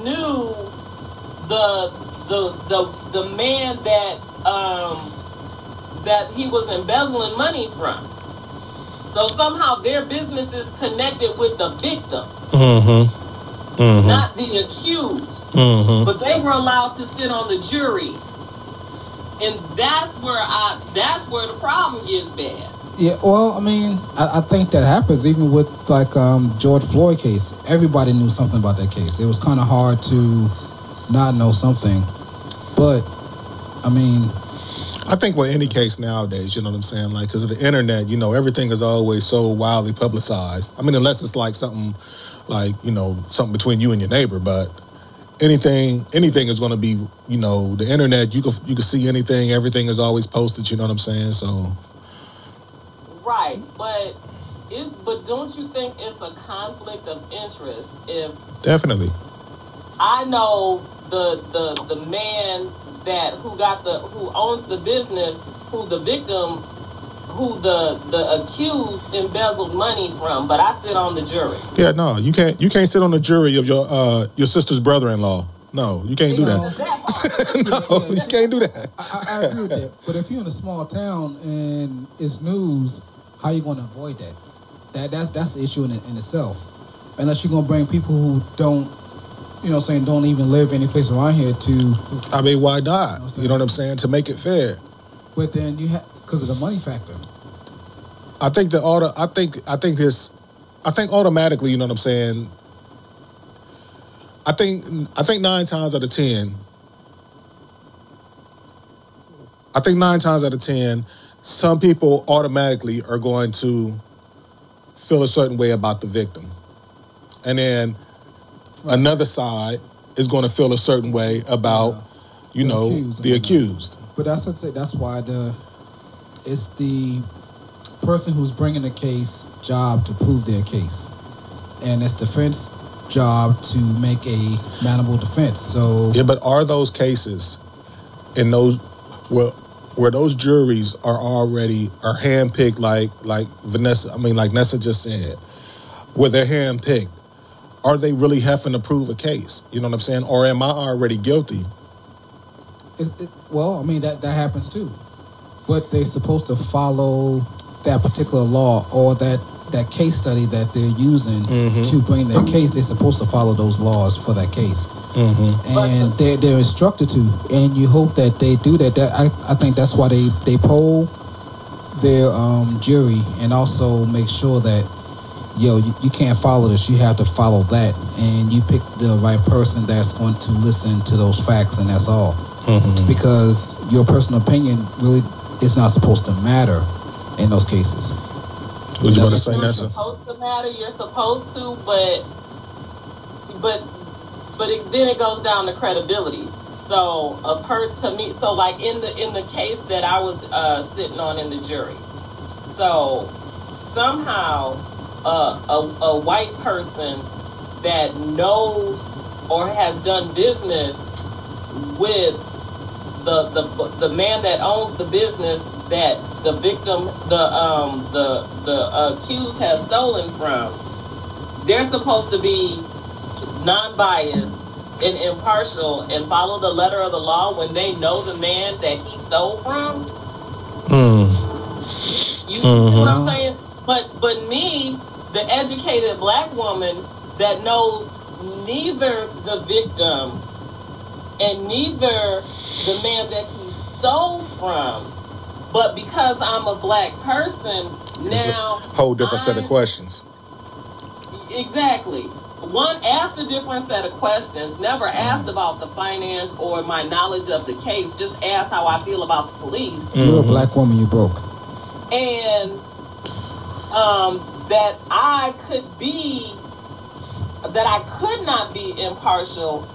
knew the the the the man that um that he was embezzling money from. So somehow their business is connected with the victim, Mm-hmm. Mm-hmm. not the accused. Mm-hmm. But they were allowed to sit on the jury. And that's where I that's where the problem is bad. yeah. Well, I mean, I, I think that happens even with like um, George Floyd case. Everybody knew something about that case. It was kind of hard to not know something. But I mean, I think with any case nowadays, you know what I'm saying? Like, because of the internet, you know, everything is always so wildly publicized. I mean, unless it's like something like, you know, something between you and your neighbor, but anything, anything is going to be, you know, the internet, you can, you can see anything, everything is always posted, you know what I'm saying? So, Right. But is but don't you think it's a conflict of interest if definitely. I know the the the man that who got the who owns the business, who the victim who the the accused embezzled money from, but I sit on the jury. Yeah, no, you can't, you can't sit on the jury of your, uh, your sister's brother-in-law. No, you can't do No. that. That no, you can't do that. I, I, I agree with that. But if you're in a small town and it's news, how are you going to avoid that? That that's that's the issue in, it- in itself. Unless you're gonna bring people who don't, you know, what I'm saying don't even live any place around here to. I mean, why not? You know what I'm saying? To make it fair. But then you have because of the money factor. I think that auto. I think. I think this. I think automatically. You know what I'm saying. I think. I think nine times out of ten. I think nine times out of ten, some people automatically are going to feel a certain way about the victim, and then another side is going to feel a certain way about, you The know, accused, the accused. But that's what say. That's why the it's the person who's bringing the case job to prove their case, and it's defense job to make a manable defense. So Yeah, but are those cases in those where where those juries are already are handpicked like like Vanessa I mean like Nessa just said, where they're handpicked, are they really having to prove a case? You know what I'm saying? Or am I already guilty? It, well, I mean that that happens too, but they're supposed to follow that particular law or that that case study that they're using mm-hmm. to bring their case. They're supposed to follow those laws for that case, mm-hmm. and they're they're instructed to. And you hope that they do that. That I, I think that's why they they poll their um, jury and also make sure that yo you, you can't follow this. You have to follow that, and you pick the right person that's going to listen to those facts, and that's all mm-hmm. because your personal opinion really is not supposed to matter in those cases. Would you want to That's say the Nessa? purpose. supposed to matter. You're supposed to, but but but it, then it goes down to credibility. So a per to me, so like in the in the case that I was uh, sitting on in the jury, so somehow uh, a a white person that knows or has done business with the the the man that owns the business that the victim the um the the accused has stolen from they're supposed to be non-biased and impartial and follow the letter of the law when they know the man that he stole from? You know what I'm saying? But but me, the educated black woman that knows neither the victim and neither the man that he stole from, but because I'm a black person, It's a now whole different set of questions. Exactly. One asked a different set of questions, never asked about the finance or my knowledge of the case, just asked how I feel about the police. You're a black woman. You broke. And um, that I could be, that I could not be impartial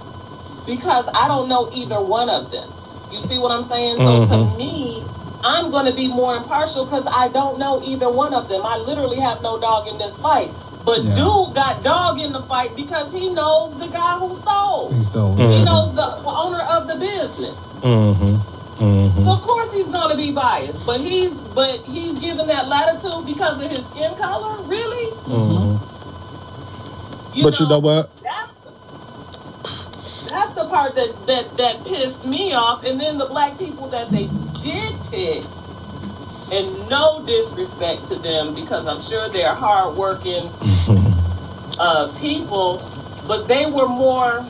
because I don't know either one of them. You see what I'm saying? So to mm-hmm. me, I'm going to be more impartial because I don't know either one of them. I literally have no dog in this fight. But Yeah. dude got dog in the fight because he knows the guy who stole. He stole. He mm-hmm. knows the owner of the business. Mm-hmm. So of course he's going to be biased, but he's but he's given that latitude because of his skin color. Really? but you know what? That's the, part that, that that pissed me off. And then the black people that they did pick, and no disrespect to them because I'm sure they're hardworking uh, people, but they were more.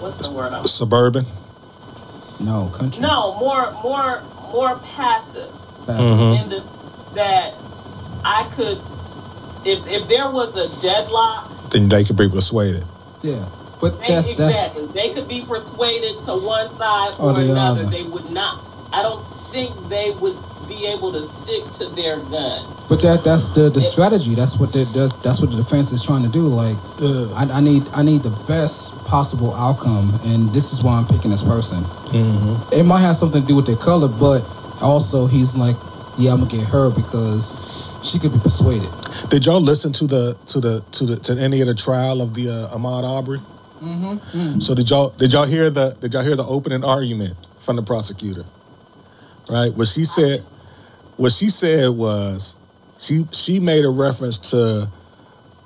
What's the word? I'm Suburban. No country. no more more more passive. Passive. in the that I could, if if there was a deadlock, Then they could be persuaded. Yeah, but they, that's that's exactly they could be persuaded to one side Or or, the another. other. They would not. I don't think they would be able to stick to their gun. but that that's the the strategy. That's what the, the that's what the defense is trying to do. Like, I, I need I need the best possible outcome, and this is why I'm picking this person. It might have something to do with their color, but also he's like, yeah, I'm gonna get her because she could be persuaded. Did y'all listen to the to the to the to any of the trial of the uh, Ahmaud Arbery? Mm-hmm. So did y'all did y'all hear the did y'all hear the opening argument from the prosecutor? Right, what she said, what she said was she she made a reference to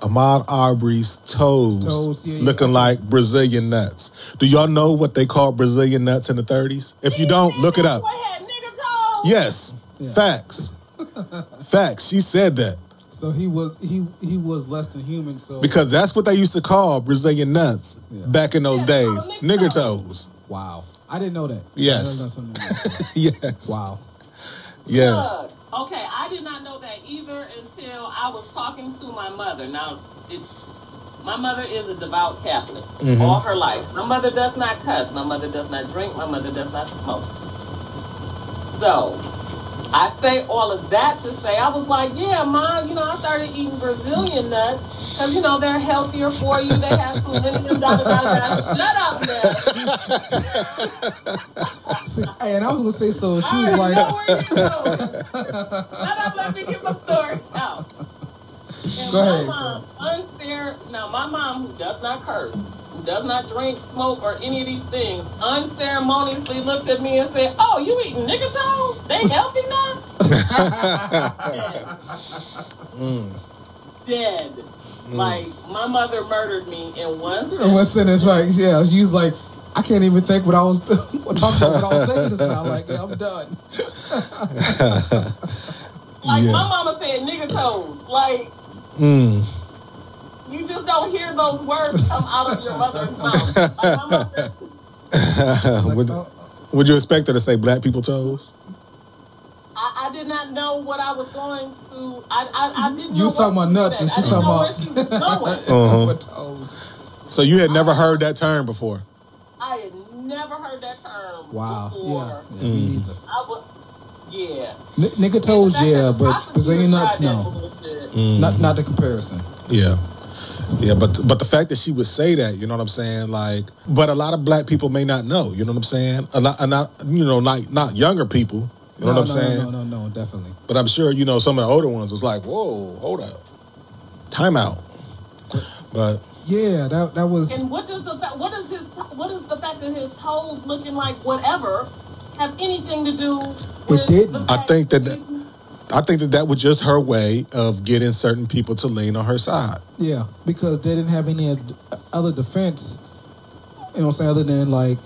Ahmaud Arbery's toes, Toes, yeah, yeah, looking okay. like Brazilian nuts. Do y'all know what they called Brazilian nuts in the 30s? If you don't, look it up. Boy had nigga toes. Yes, Yeah. facts, facts. She said that. So he was he he was less than human. So Because that's what they used to call Brazilian nuts Yeah. back in those Yeah, days. oh, Nigger nigger toes. wow, I didn't know that. Yes. I didn't know something like that. yes. wow. Yes. Look, okay, I did not know that either until I was talking to my mother. Now, it, my mother is a devout Catholic Mhm. all her life. My mother does not cuss. My mother does not drink. My mother does not smoke. So, I say all of that to say, I was like, yeah, mom, you know, I started eating Brazilian nuts because, you know, they're healthier for you. They have selenium, da da da da. Shut up, man. See, and I was gonna say so. She was like, know where you're going. Shut up, let me get my story out. And Go ahead. My mom, uncer- now, my mom, who does not curse, who does not drink, smoke, or any of these things, unceremoniously looked at me and said, "Oh, you eating nigga toes? They healthy now?" Mm. Dead. Mm. Like my mother murdered me in one in sentence. one sentence, right? Yeah, she was like, I can't even think what I was talking about. What I was saying just now. Like, yeah, I'm done. Like Yeah. my mama said, "Nigga toes." Like Mm. you just don't hear those words come out of your mother's mouth. Like mother. would, would you expect her to say black people toes? I, I did not know what I was going to. I I, I didn't. You know was talking about nuts and expect. she I didn't know talking about she. Uh-huh. Toes. So you had never heard that term before? I had never heard that term Wow. before. Yeah. yeah Me neither. I would. Yeah. N- nigga toes, The yeah, but Brazilian nuts, prosecutor tried no. That bullshit. Mm. Not not the comparison. Yeah. Yeah, but but the fact that she would say that, you know what I'm saying? Like, but a lot of black people may not know, you know what I'm saying? A lot, not you know, not not younger people, you know no, what I'm no, saying? No, no, no, no, definitely. But I'm sure you know some of the older ones was like, "Whoa, hold up, time out." But Yeah, that that was. And what does the fa- what does his what does the fact that his toes looking like whatever have anything to do? with it didn't. the I think that- he- I think that that was just her way of getting certain people to lean on her side. Yeah, because they didn't have any oth- other defense You know what I'm saying? Other than like,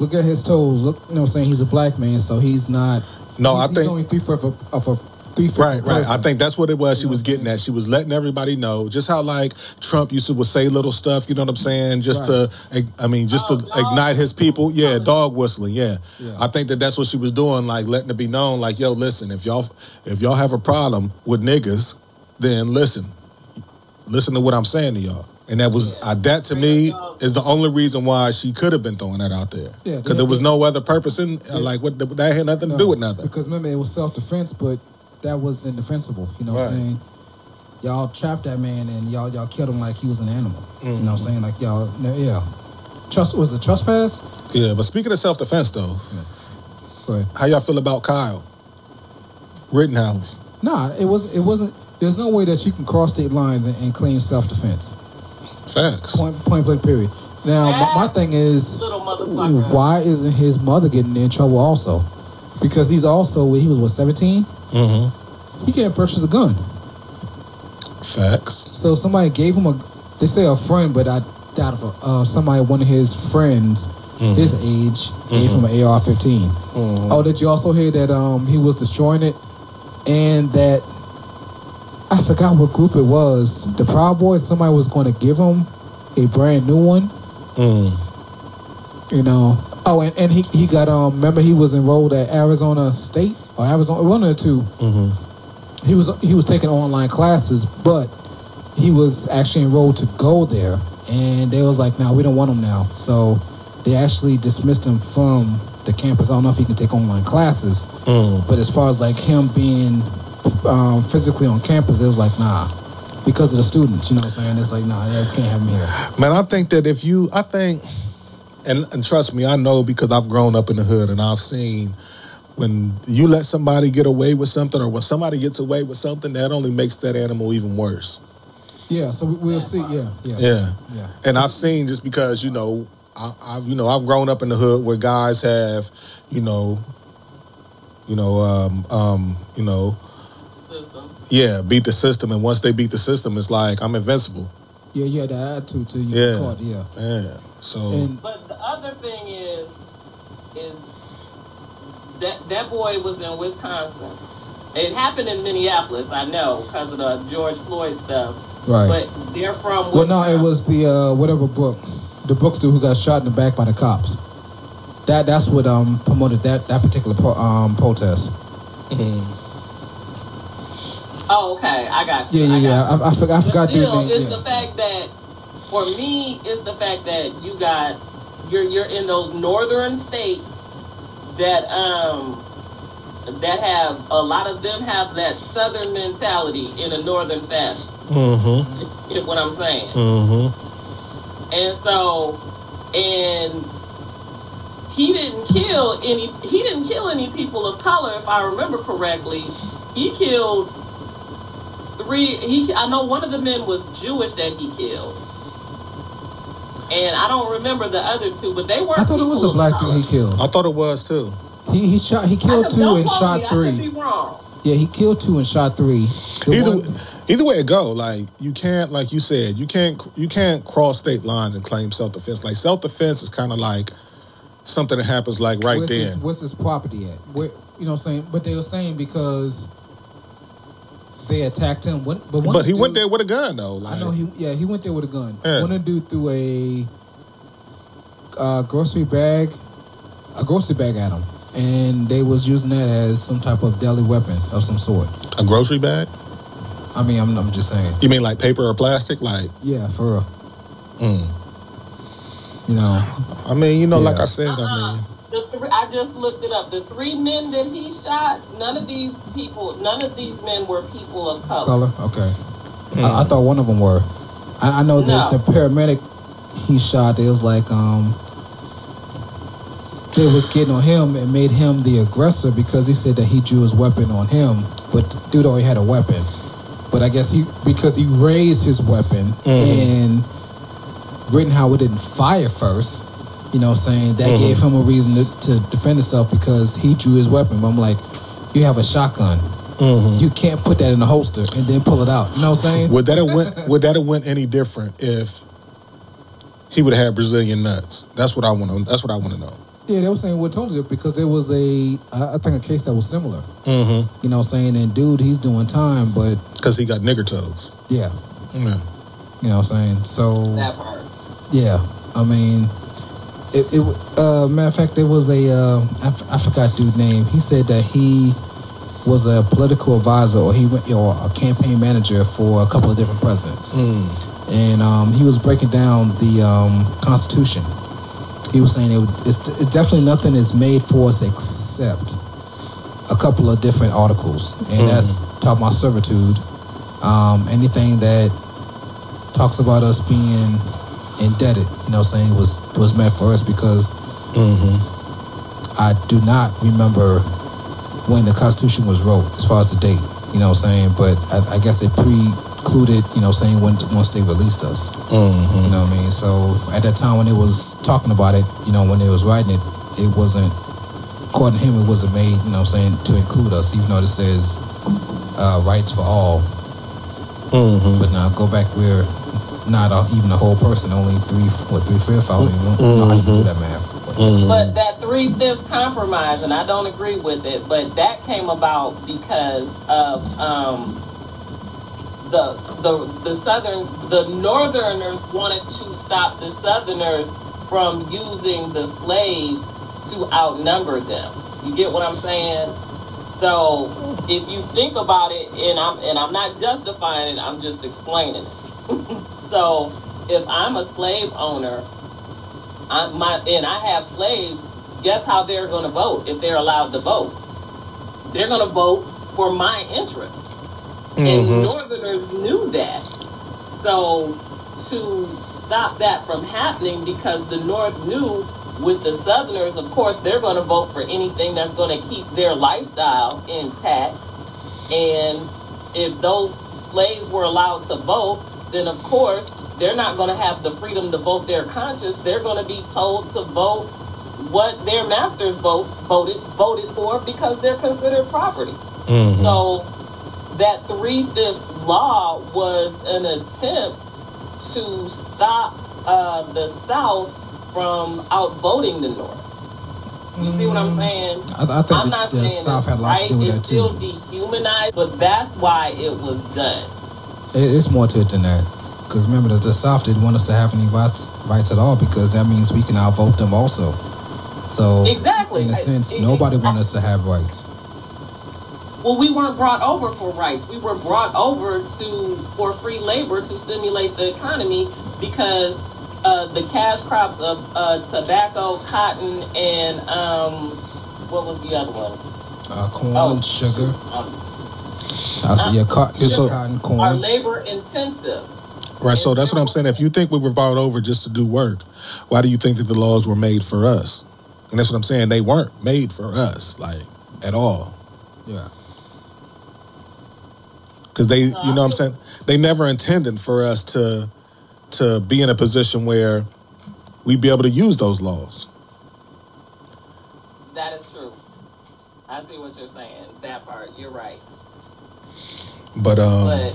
look at his toes. Look, you know what I'm saying? He's a black man, so he's not. No, he's, I he's think- only three fourth of, of a three. Right, right. I think that's what it was. She was getting at. She was letting everybody know just how like Trump used to would say little stuff. You know what I'm saying? Just to, I mean, just Oh, to dog ignite his people. Yeah, dog whistling. Yeah. Yeah. I think that that's what she was doing, like letting it be known, like, yo, listen, if y'all if y'all have a problem with niggas, then listen, listen to what I'm saying to y'all. And that was uh, that to me is the only reason why she could have been throwing that out there. Yeah, because there was yeah. no other purpose in uh, like what that had nothing to do with nothing. Because remember, it was self defense, but that was indefensible. You know what I'm saying? Y'all trapped that man and y'all y'all killed him like he was an animal. You know what Mm-hmm. I'm saying? Like y'all, yeah. Trust was it trespass? Yeah, but speaking of self defense though, Go ahead. how y'all feel about Kyle Rittenhouse? Nah, it was it wasn't. There's no way that you can cross state lines and, and claim self defense. Facts. Point point blank. Period. Now my, my thing is, Little motherfucker. why isn't his mother getting in trouble also? Because he's also he was what 17. Mm-hmm. He can't purchase a gun. Facts. So somebody gave him a. They say a friend, but I doubt if a, uh, somebody one of his friends, his age, gave him an AR-15. Oh, did you also hear that um he was destroying it, and that I forgot what group it was. The Proud Boys. Somebody was going to give him a brand new one. Mm. You know. Oh, and, and he, he got um. Remember, he was enrolled at Arizona State or Arizona one of the 2 Mm-hmm. he was he was taking online classes, but he was actually enrolled to go there, and they was like, "No, we don't want him now." So they actually dismissed him from the campus. I don't know if he can take online classes, Mm. but as far as like him being um, physically on campus, it was like, nah, because of the students. You know what I'm saying? It's like, nah, we can't have him here. Man, I think that if you, I think, and, and trust me, I know because I've grown up in the hood and I've seen when you let somebody get away with something or when somebody gets away with something, that only makes that animal even worse. Yeah, so we, we'll see. Yeah, yeah, Yeah. yeah. And I've seen just because, you know, I, I've you know, I've grown up in the hood where guys have, you know, you know, um, um, you know, System. yeah, beat the system and once they beat the system, it's like I'm invincible. Yeah, you had the attitude to you Yeah. caught. Yeah, Yeah. So and But the other thing is, is that that boy was in Wisconsin. It happened in Minneapolis, I know, because of the George Floyd stuff. right. But they're from Well, no, it was the uh, whatever books, the books dude who got shot in the back by the cops. That that's what um promoted that that particular pro, um protest. Oh, okay, I got you. Yeah, yeah, yeah. I, I, forgot, I forgot still, name. it's Yeah. the fact that for me, it's the fact that you got you're you're in those northern states that um that have a lot of them have that southern mentality in a northern fashion. mm-hmm. You what I'm saying? Mm-hmm. And so, and he didn't kill any. He didn't kill any people of color, if I remember correctly. He killed three. He. I know one of the men was Jewish that he killed, and I don't remember the other two, but they were. I thought it was a black dude he killed. I thought it was too. He he shot he killed two and shot I three. could be wrong. Yeah, he killed two and shot three. The either one- either way it go, like you can't, like you said, you can't you can't cross state lines and claim self defense. Like self defense is kind of like something that happens like right where's then. his, where's his property at? Where, you know what I'm saying? But they were saying because they attacked him. When, but one but he the went there with a gun though. Like, I know he yeah he went there with a gun. Yeah. One of the dude threw a uh, grocery bag, a grocery bag at him, and they was using that as some type of deadly weapon of some sort. a grocery bag. I mean, I'm, I'm just saying. You mean like paper or plastic? Like, Yeah, for real. mm. You know, I mean, you know, like I said, I mean, The three, I just looked it up. The three men that he shot, none of these people, none of these men were people of color. color. Okay. I, I thought one of them were. I, I know that No. the paramedic he shot. It was like um. They was getting on him and made him the aggressor because he said that he drew his weapon on him, but dude already had a weapon. But I guess he because he raised his weapon and Rittenhouse didn't fire first. You know, what I'm saying that gave him a reason to, to defend himself because he drew his weapon. But I'm like, you have a shotgun. You can't put that in a holster and then pull it out. You know what I'm saying? would that have went? would that have went any different if he would have had Brazilian nuts. That's what I want to. That's what I want to know. Yeah, they were saying what told you because there was a, I think a case that was similar. Mm-hmm. You know, what I'm saying and dude, he's doing time, but Because he got nigger toes. yeah, Yeah. you know what I'm saying. So That part. yeah, I mean, it. it uh, matter of fact, there was a, uh, I, f- I forgot dude name. He said that he was a political advisor or he went or a campaign manager for a couple of different presidents. Mm. and um, he was breaking down the um, Constitution. He was saying it, it's, it's definitely nothing is made for us except a couple of different articles, and that's talking about servitude. Um, anything that talks about us being indebted, you know, what I'm saying was was meant for us because Mm-hmm. I do not remember when the Constitution was wrote, as far as the date. You know, what I'm saying, but I, I guess it precluded, you know, what I'm saying when once they released us. Mm-hmm. You know what I mean? So at that time when it was talking about it, you know, when they was writing it, it wasn't according to him it wasn't made, you know what I'm saying, to include us, even though it says uh, rights for all. Mm-hmm. But now go back we're not a, even a whole person, only three what three fifths. I don't even know how you do that math. But, Mm-hmm. But that three fifths compromise, and I don't agree with it, but that came about because of um, the the the southern the northerners wanted to stop the southerners from using the slaves to outnumber them. You get what I'm saying? So if you think about it, and I'm and I'm not justifying it, I'm just explaining it. so if I'm a slave owner I, my and I have slaves. Guess how they're going to vote if they're allowed to vote? They're going to vote for my interest, and mm-hmm. Northerners knew that. So to stop that from happening, because the North knew with the Southerners, of course, they're going to vote for anything that's going to keep their lifestyle intact. And if those slaves were allowed to vote, then of course they're not going to have the freedom to vote their conscience. They're going to be told to vote what their masters vote voted voted for because they're considered property. Mm-hmm. So that three fifths law was an attempt to stop uh, the South from outvoting the North. You see what I'm saying? I, I think I'm the, not the saying South had a lot right. to do with that too. it's still dehumanized, but that's why it was done. It, it's more to it than that. Because remember, the, the South didn't want us to have any rights, rights at all because that means we can outvote them also. So, Exactly. in a sense, it- nobody wanted us to have rights. Well, we weren't brought over for rights. We were brought over to for free labor to stimulate the economy because uh, the cash crops of uh, tobacco, cotton, and um, what was the other one? Uh, corn, Oh, sugar. Um, I see your cotton, Yeah, so- cotton, are labor intensive. Right. So that's what I'm saying. If you think we were brought over just to do work, why do you think that the laws were made for us? And that's what I'm saying. They weren't made for us, like at all. Yeah. Because they, you know, what I'm uh, saying they never intended for us to to be in a position where we'd be able to use those laws. That is true. I see what you're saying. That part, you're right. But um, but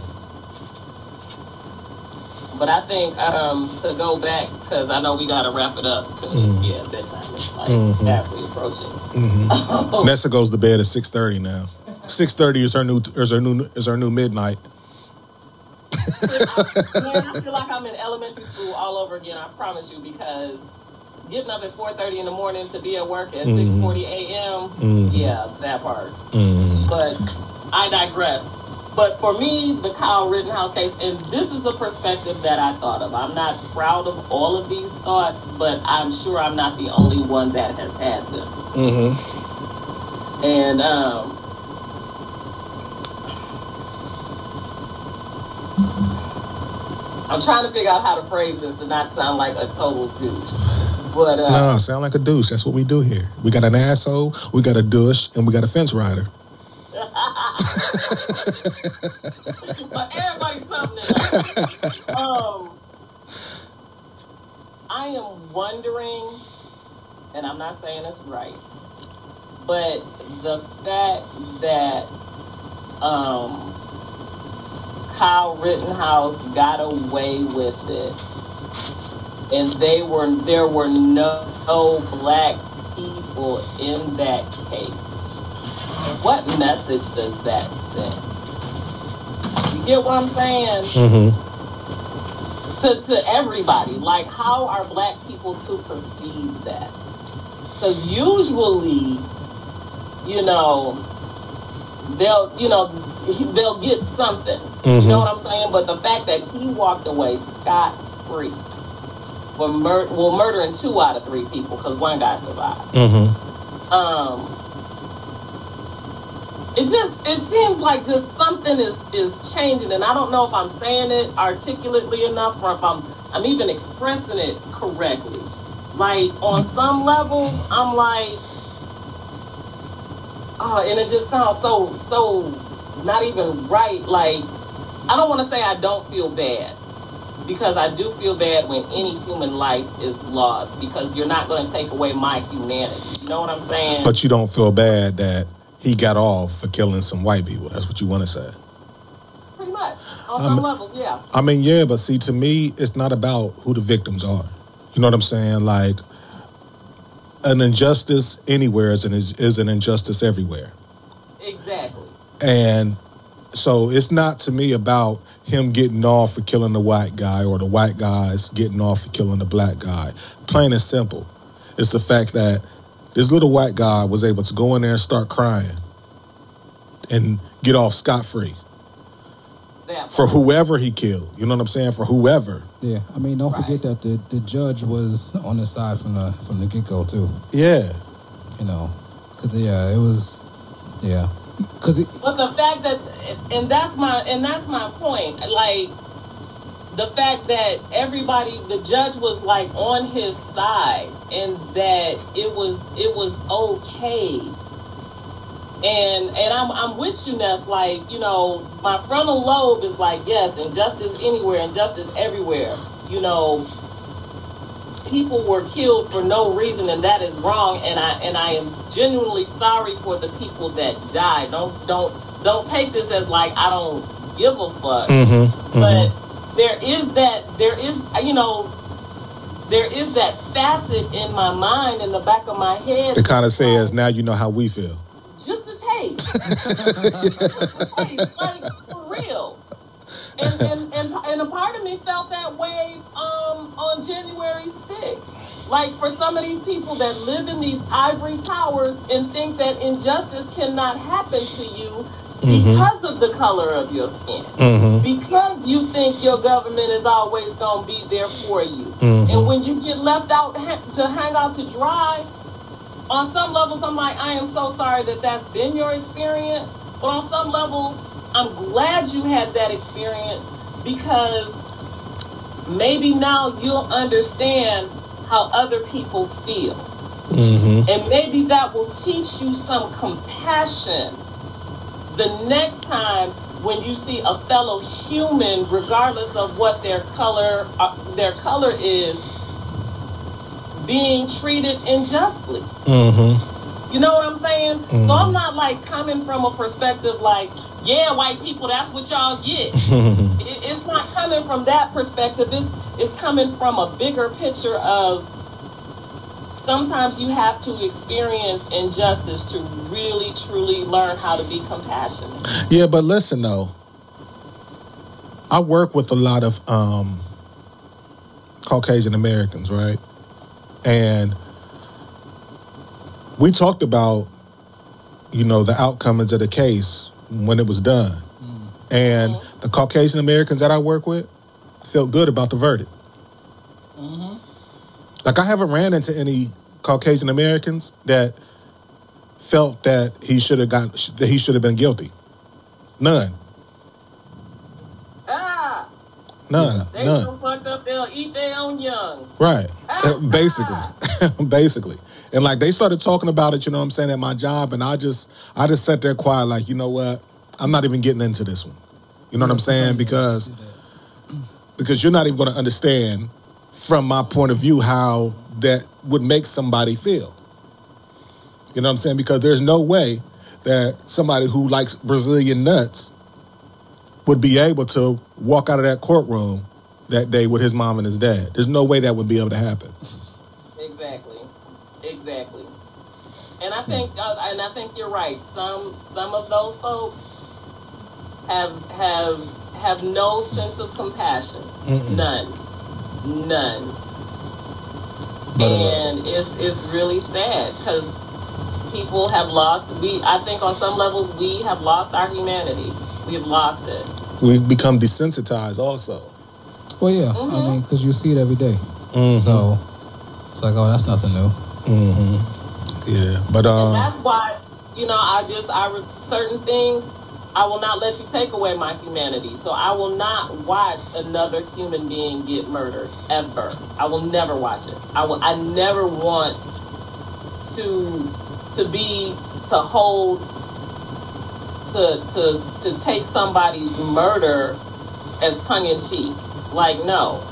but I think um, to go back because I know we got to wrap it up because yeah, bedtime is like Mhm. halfway approaching. mhm. Nessa goes to bed at six thirty now. Six thirty is her new is her new is her new midnight. Man, I feel like I'm in elementary school all over again. I promise you because getting up at 4:30 in the morning to be at work at 6:40 a.m. Mhm. Yeah, that part. Mm. But I digress. But for me, the Kyle Rittenhouse case, and this is a perspective that I thought of. I'm not proud of all of these thoughts, but I'm sure I'm not the only one that has had them. Mm-hmm. And um, I'm trying to figure out how to phrase this to not sound like a total douche. But uh, No, sound like a douche. That's what we do here. We got an asshole, we got a douche, and we got a fence rider. But everybody's something. else. um, I am wondering, and I'm not saying it's right, but the fact that um, Kyle Rittenhouse got away with it and they were there were no, no black people in that case. What message does that send? You get what I'm saying? Mm-hmm. To to everybody, like how are black people to perceive that? Because usually, you know, they'll you know they'll get something. You know what I'm saying? But the fact that he walked away scot free for mur- well murdering two out of three people because one guy survived. Mm-hmm. Um, it just it seems like just something is is changing, and I don't know if I'm saying it articulately enough or if I'm I'm even expressing it correctly. Like on some levels, I'm like, oh, and it just sounds so so not even right. Like I don't want to say I don't feel bad because I do feel bad when any human life is lost because you're not going to take away my humanity. You know what I'm saying? But you don't feel bad that he got off for killing some white people. That's what you want to say. Pretty much on some Um, levels, yeah. I mean, yeah, but see, to me, it's not about who the victims are. You know what I'm saying? Like, an injustice anywhere is an, is an injustice everywhere. Exactly. And so it's not to me about him getting off for killing the white guy or the white guys getting off for killing the black guy. Plain and simple. It's the fact that this little white guy was able to go in there and start crying and get off scot free for whoever he killed. You know what I'm saying? For whoever. Yeah, I mean, don't Right. forget that the, the judge was on his side from the from the get go too. Yeah. You know, because yeah, it was, yeah, because But the fact that, and that's my, and that's my point. Like the fact that everybody, the judge was like on his side, and that it was, it was okay. And and I'm I'm with you, Ness. Like you know, my frontal lobe is like yes, injustice anywhere, injustice everywhere. You know, people were killed for no reason and that is wrong and i and i am genuinely sorry for the people that died don't don't don't take this as like i don't give a fuck Mm-hmm. but there is that there is you know there is that facet in my mind in the back of my head It kind of says, now you know how we feel. just a taste. just a taste. Like for real. And, and and and a part of me felt that way um on January 6th. Like for some of these people that live in these ivory towers and think that injustice cannot happen to you because of the color of your skin. Mm-hmm. Because you think your government is always going to be there for you. Mhm. And when you get left out ha- to hang out to dry, on some levels, I'm like, I am so sorry that that's been your experience. But on some levels, I'm glad you had that experience because maybe now you'll understand how other people feel. Mm-hmm. And maybe that will teach you some compassion the next time when you see a fellow human, regardless of what their color uh, their color is, being treated unjustly. Mm-hmm. You know what I'm saying? So Mhm. I'm not like coming from a perspective like, yeah, white people, that's what y'all get. It- it's not coming from that perspective. It's it's coming from a bigger picture of sometimes you have to experience injustice to really truly learn how to be compassionate. Yeah, but listen though, I work with a lot of um, Caucasian Americans, right? And we talked about, you know, the outcomes of the case when it was done, and the Caucasian Americans that I work with felt good about the verdict. Like I haven't ran into any Caucasian Americans that felt that he should have got that he should have been guilty. None. Ah, None. they None. so fucked up they'll eat their own young. Right. Uh, Basically. Basically. And like they started talking about it, you know what I'm saying, at my job, and I just I just sat there quiet, like, you know what? I'm not even getting into this one. You know what I'm saying? Because because you're not even gonna understand from my point of view how that would make somebody feel. You know what I'm saying? Because there's no way that somebody who likes Brazilian nuts would be able to walk out of that courtroom that day with his mom and his dad. There's no way that would be able to happen. Exactly, exactly. And I think, uh, and I think you're right. Some some of those folks have have have no sense of compassion. Mm-mm. None, none. But uh, and it's it's really sad because people have lost. We I think on some levels we have lost our humanity. We have lost it. we've become desensitized also. Well, yeah. I Mhm. mean, because you see it every day. Mhm. So it's like, oh, that's nothing new. hmm Yeah, but And um, that's why, you know, I just, I, certain things, I will not let you take away my humanity. So I will not watch another human being get murdered, ever. I will never watch it. I will, I never want to, to be, to hold, to, to, to take somebody's murder as tongue in cheek. Like, no.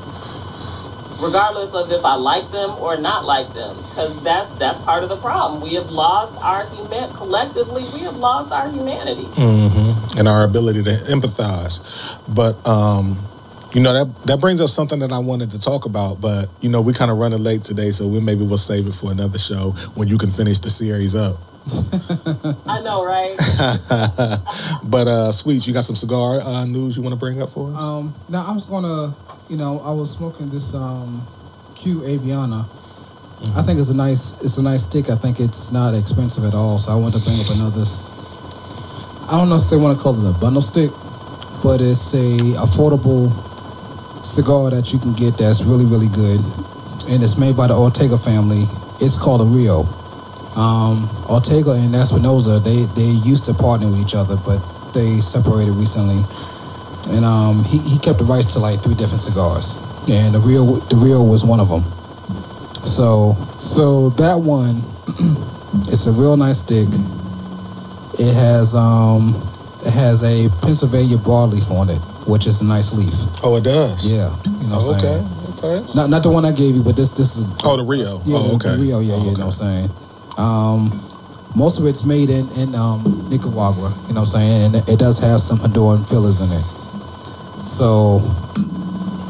Regardless of if I like them or not like them, because that's that's part of the problem. We have lost our human collectively. We have lost our humanity. hmm and our ability to empathize. But um, you know that that brings up something that I wanted to talk about. But you know we kind of running late today, so we maybe we'll save it for another show when you can finish the series up. I know, right? but uh, sweets, you got some cigar uh, news you want to bring up for us? Um, now I was gonna, you know, I was smoking this um, Cuavana. I think it's a nice, it's a nice stick. I think it's not expensive at all. So I wanted to bring up another. I don't they want to call it a bundle stick, but it's a affordable cigar that you can get that's really, really good, and it's made by the Ortega family. It's called a Rio. Um, Ortega and Espinosa, they they used to partner with each other, but they separated recently and um, he, he kept the rights to like three different cigars, and the real the real was one of them. So so that one, it's a real nice stick. It has um it has a Pennsylvania broadleaf on it, which is a nice leaf. oh, it does. Yeah, you know Oh, what I'm okay. saying. Okay. Not not the one I gave you, but this this is Oh, the Rio. yeah, oh, okay. the Rio, yeah, Oh, yeah, you know what I'm saying. Um, most of it's made in in um, Nicaragua, you know what I'm saying, and it, it does have some Honduran fillers in it. So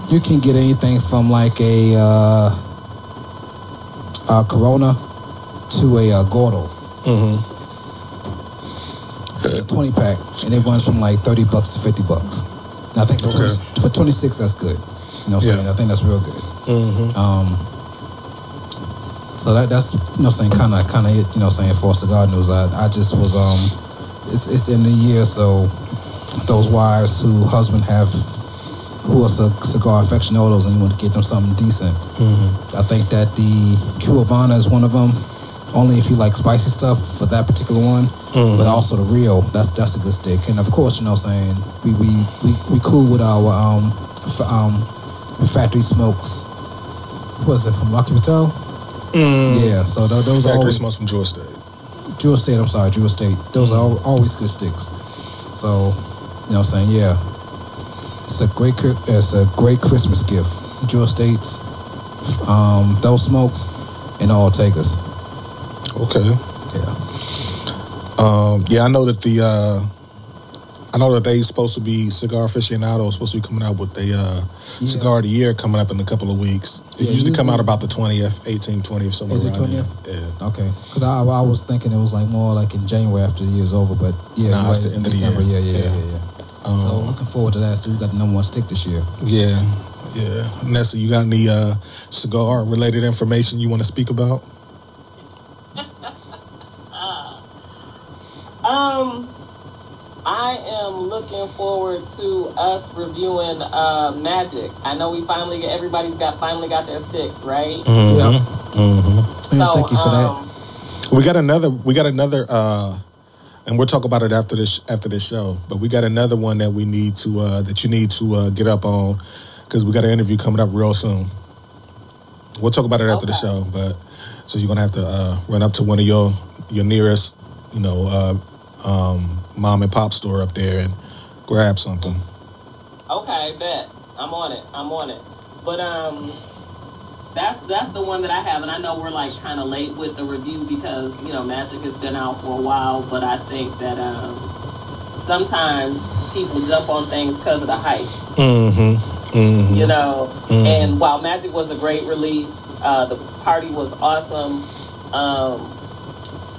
you can get anything from like a uh, a Corona to a uh, Gordo, hmm 20 pack, and it runs from like 30 bucks to 50 bucks. And I think for, Okay. 20 for 26, that's good. You know what I'm Yeah. saying? I think that's real good. hmm Um, so that that's you know saying kind of kind of it you know saying for cigar news. I I just was um it's it's in the year so those wives who husband have who are c- cigar aficionados and you want to get them something decent. I think that the Cuavana is one of them. Only if you like spicy stuff for that particular one, but also the Rio. That's that's a good stick. And of course, you know, what I'm saying we we we, we cool with our um f- um factory smokes. Was it from Rocky Patel? Yeah, so th- those are Factory always smells from Georgia State. Drew Estate. I'm sorry, Drew Estate. Those are always good sticks. So, you know, what I'm saying yeah, it's a great it's a great Christmas gift. Drew Estates, um, those smokes, and all Ortegas. Okay. Yeah. Um, yeah, I know that the uh, I know that they supposed to be cigar aficionados supposed to be coming out with the uh, Yeah. cigar of the year coming up in a couple of weeks. It Yeah, usually come out about the twentieth, 18th, 20th, somewhere 18th, around there. 20th? Yeah. Okay. Because I, I was thinking it was like more like in January after the year's over, but yeah, Nah, it's the end of the December. year. Yeah, Yeah. yeah, yeah. Um, so looking forward to that. So we got the number one stick this year. Yeah, yeah. Nessa, you got any uh, cigar related information you want to speak about? Um, I am looking forward to us reviewing uh, Magic. I know we finally get everybody's got finally got their sticks, right? Yeah. Mm-hmm. Yeah, thank you for that. um, We got another. We got another. uh and we'll talk about it after this after this show. But we got another one that we need to uh, that you need to uh, get up on because we got an interview coming up real soon. We'll talk about it after the show. But so you're gonna have to uh, run up to one of your your nearest, you know, uh, um, mom and pop store up there and grab something. Okay, bet. I'm on it. I'm on it. But um that's that's the one that I have and I know we're like kind of late with the review because, you know, Magic has been out for a while, but I think that um sometimes people jump on things cuz of the hype. Mm-hmm. Mhm. You know, Mhm. and while Magic was a great release, uh, the party was awesome. Um,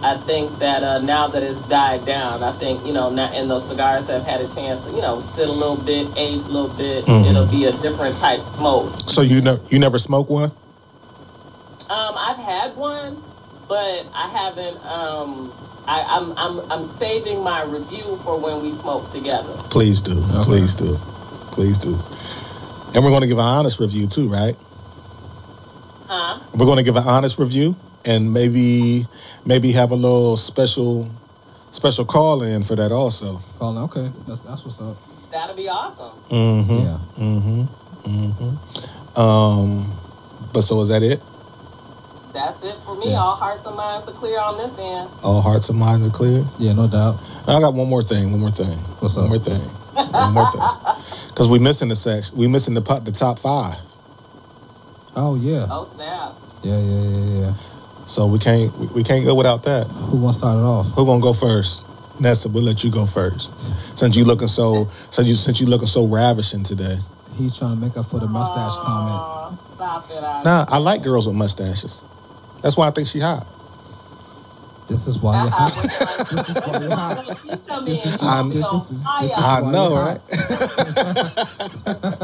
I think that uh, now that it's died down, I think you know, now, and those cigars have had a chance to you know sit a little bit, age a little bit. Mhm. It'll be a different type smoke. So you know, you never smoke one? Um, I've had one, but I haven't. Um, I, I'm I'm I'm saving my review for when we smoke together. Please do. Okay. Please do. Please do. And we're going to give an honest review too, right? Huh? We're going to give an honest review and maybe maybe have a little special special call in for that also. Call in, Okay, that's that's what's up. That'll be awesome. Mm-hmm. Yeah. Mm-hmm. Mm-hmm. Um, but so is that it? That's it for me. Yeah. All hearts and minds are clear on this end. All hearts and minds are clear. Yeah, no doubt. I got one more thing. One more thing. What's one up? One more thing. One more thing. Because we missing the section. We missing the pot, the top five. Oh yeah. Oh snap! Yeah, yeah, yeah, yeah. So we can't we, we can't go without that. Who wants to start it off? Who gonna go first? Nessa, we'll let you go first. Since you looking so since you since you looking so ravishing today. He's trying to make up for the mustache comment. Stop it! I, Nah, I like girls with mustaches. That's why I think she hot. This is why you're I- I hot. This is why you're hot. like, you come This is- you this is- this is- I why know, you're right?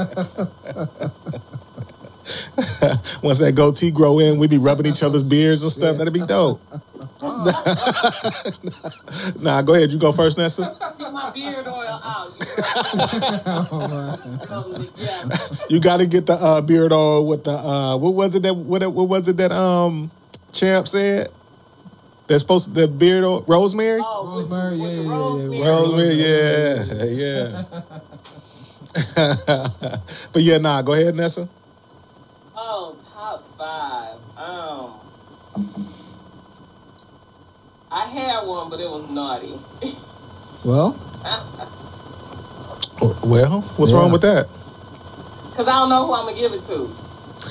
Once that goatee grow in, we be rubbing each other's beards and stuff. That'd be dope. nah, go ahead. You go first, Nessa. Get my beard oil out. You Alright. rub them together. You got to get the uh, beard oil with the uh, what was it that what, what was it that um champ said? They're supposed to the beard oil rosemary. Oh, with- Rosemary, with the yeah, yeah, yeah, rosemary. Rosemary, yeah, yeah. but yeah, nah. Go ahead, Nessa. Oh, top five. Um, I had one, but it was naughty. Well, Well, what's Yeah. wrong with that? Cause I don't know who I'm gonna give it to.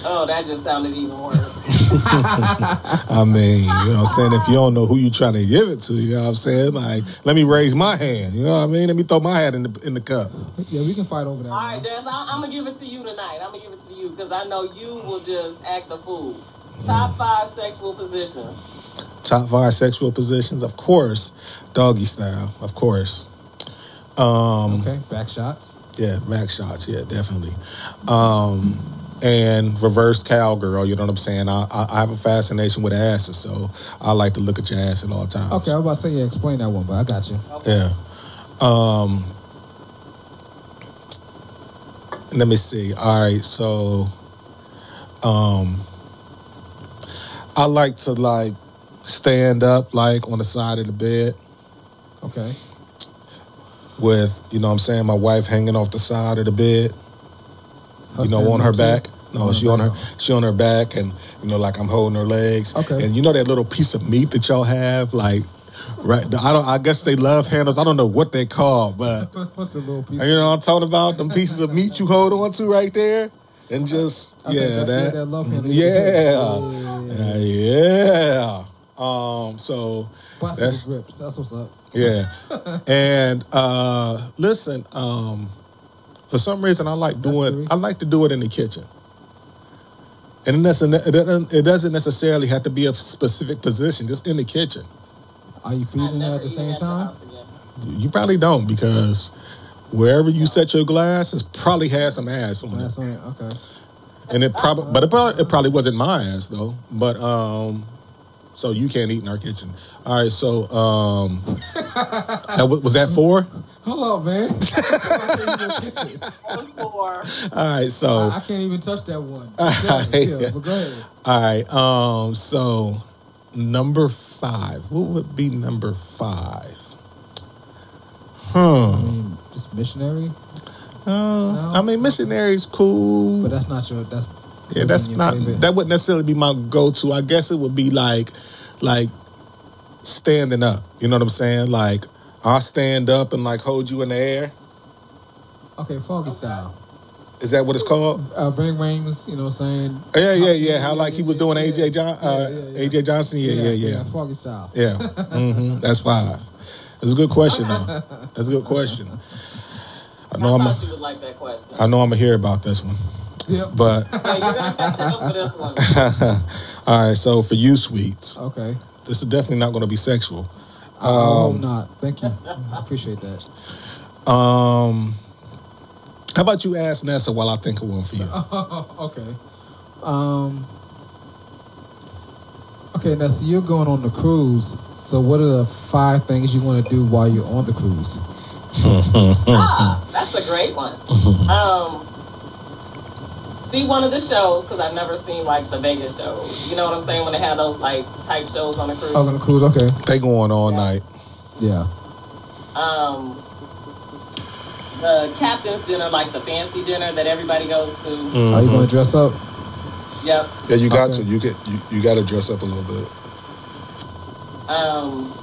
Oh, that just sounded even worse. I mean, you know what I'm saying? If you don't know who you trying to give it to, you know what I'm saying? Like, let me raise my hand. You know what I mean? Let me throw my hat in the in the cup. yeah, we can fight over that. All right, man. Des, I, I'm gonna give it to you tonight. I'm gonna give it to you because I know you will just act a fool. Top five sexual positions. Top five sexual positions, of course. Doggy style, of course. Um, Okay, back shots. yeah, back shots, yeah, definitely. Um, and reverse cowgirl, you know what I'm saying? I, I I have a fascination with asses, so I like to look at your ass at all times. Okay, I was about to say yeah, explain that one, but I got you. Yeah. Um let me see. All right, so um I like to like stand up like on the side of the bed Okay. with, you know what I'm saying, my wife hanging off the side of the bed, you know, on her too? back. No, On she on her she on her back and you know, like I'm holding her legs. Okay. And you know that little piece of meat that y'all have, like right I don't I guess they love handles. I don't know what they call, but What's the little piece? You know what I'm talking about? Them pieces of meat you hold on to right there, and just I yeah, that- that, yeah, that love handle. yeah, Yeah. yeah, yeah. Um, so Bicycle that's grips. That's what's up. yeah, and uh, listen, um, for some reason I like doing. I like to do it in the kitchen. And it doesn't, it doesn't necessarily have to be a specific position, just in the kitchen. Are you feeding her at the same time? You probably don't because wherever you set your glass, it's probably has some ass on it. On it. Okay. and it probably, but it probably, it probably wasn't my ass though. But um, so you can't eat in our kitchen. All right, so um, that was, was that four? Hold up, man. All right, so I, I can't even touch that one. Alright. Yeah, yeah, but go ahead. all right, um, so number five. What would be number five? I Hmm. mean, just missionary, Uh, I mean, missionary's cool. but that's not your. That's Yeah, that's not favorite. that wouldn't necessarily be my go-to. I guess it would be like like standing up. You know what I'm saying? Like I'll stand up and like hold you in the air. Okay, foggy style. Is that what it's called? Uh, Ving Rhames, you know what I'm saying? Oh, yeah, yeah, yeah. How like he was doing AJ John, uh, yeah, yeah, yeah. AJ Johnson. Yeah, yeah, yeah, Foggy style. yeah. hmm That's five. That's a good question though. That's a good question. I know I'm. thought A, you would like that question. I know I'm gonna hear about this one, Yep. but Okay, you're gonna have to help for this one. all right. So for you, sweets, okay. this is definitely not going to be sexual. I hope not. Thank you. I appreciate that. Um, how about you ask Nessa while I think of one for you? okay. Um. Okay, now so you're going on the cruise. So what are the five things you want to do while you're on the cruise? ah, that's a great one. Um, see one of the shows because I've never seen like the Vegas shows. You know what I'm saying? When they have those like type shows on the cruise. Oh, on the cruise. Okay. They going on all night. Yeah. Um, the captain's dinner, like the fancy dinner that everybody goes to. Are you going to dress up? Yep. Yeah, you got Okay. to. You get. You, you got to dress up a little bit. Um,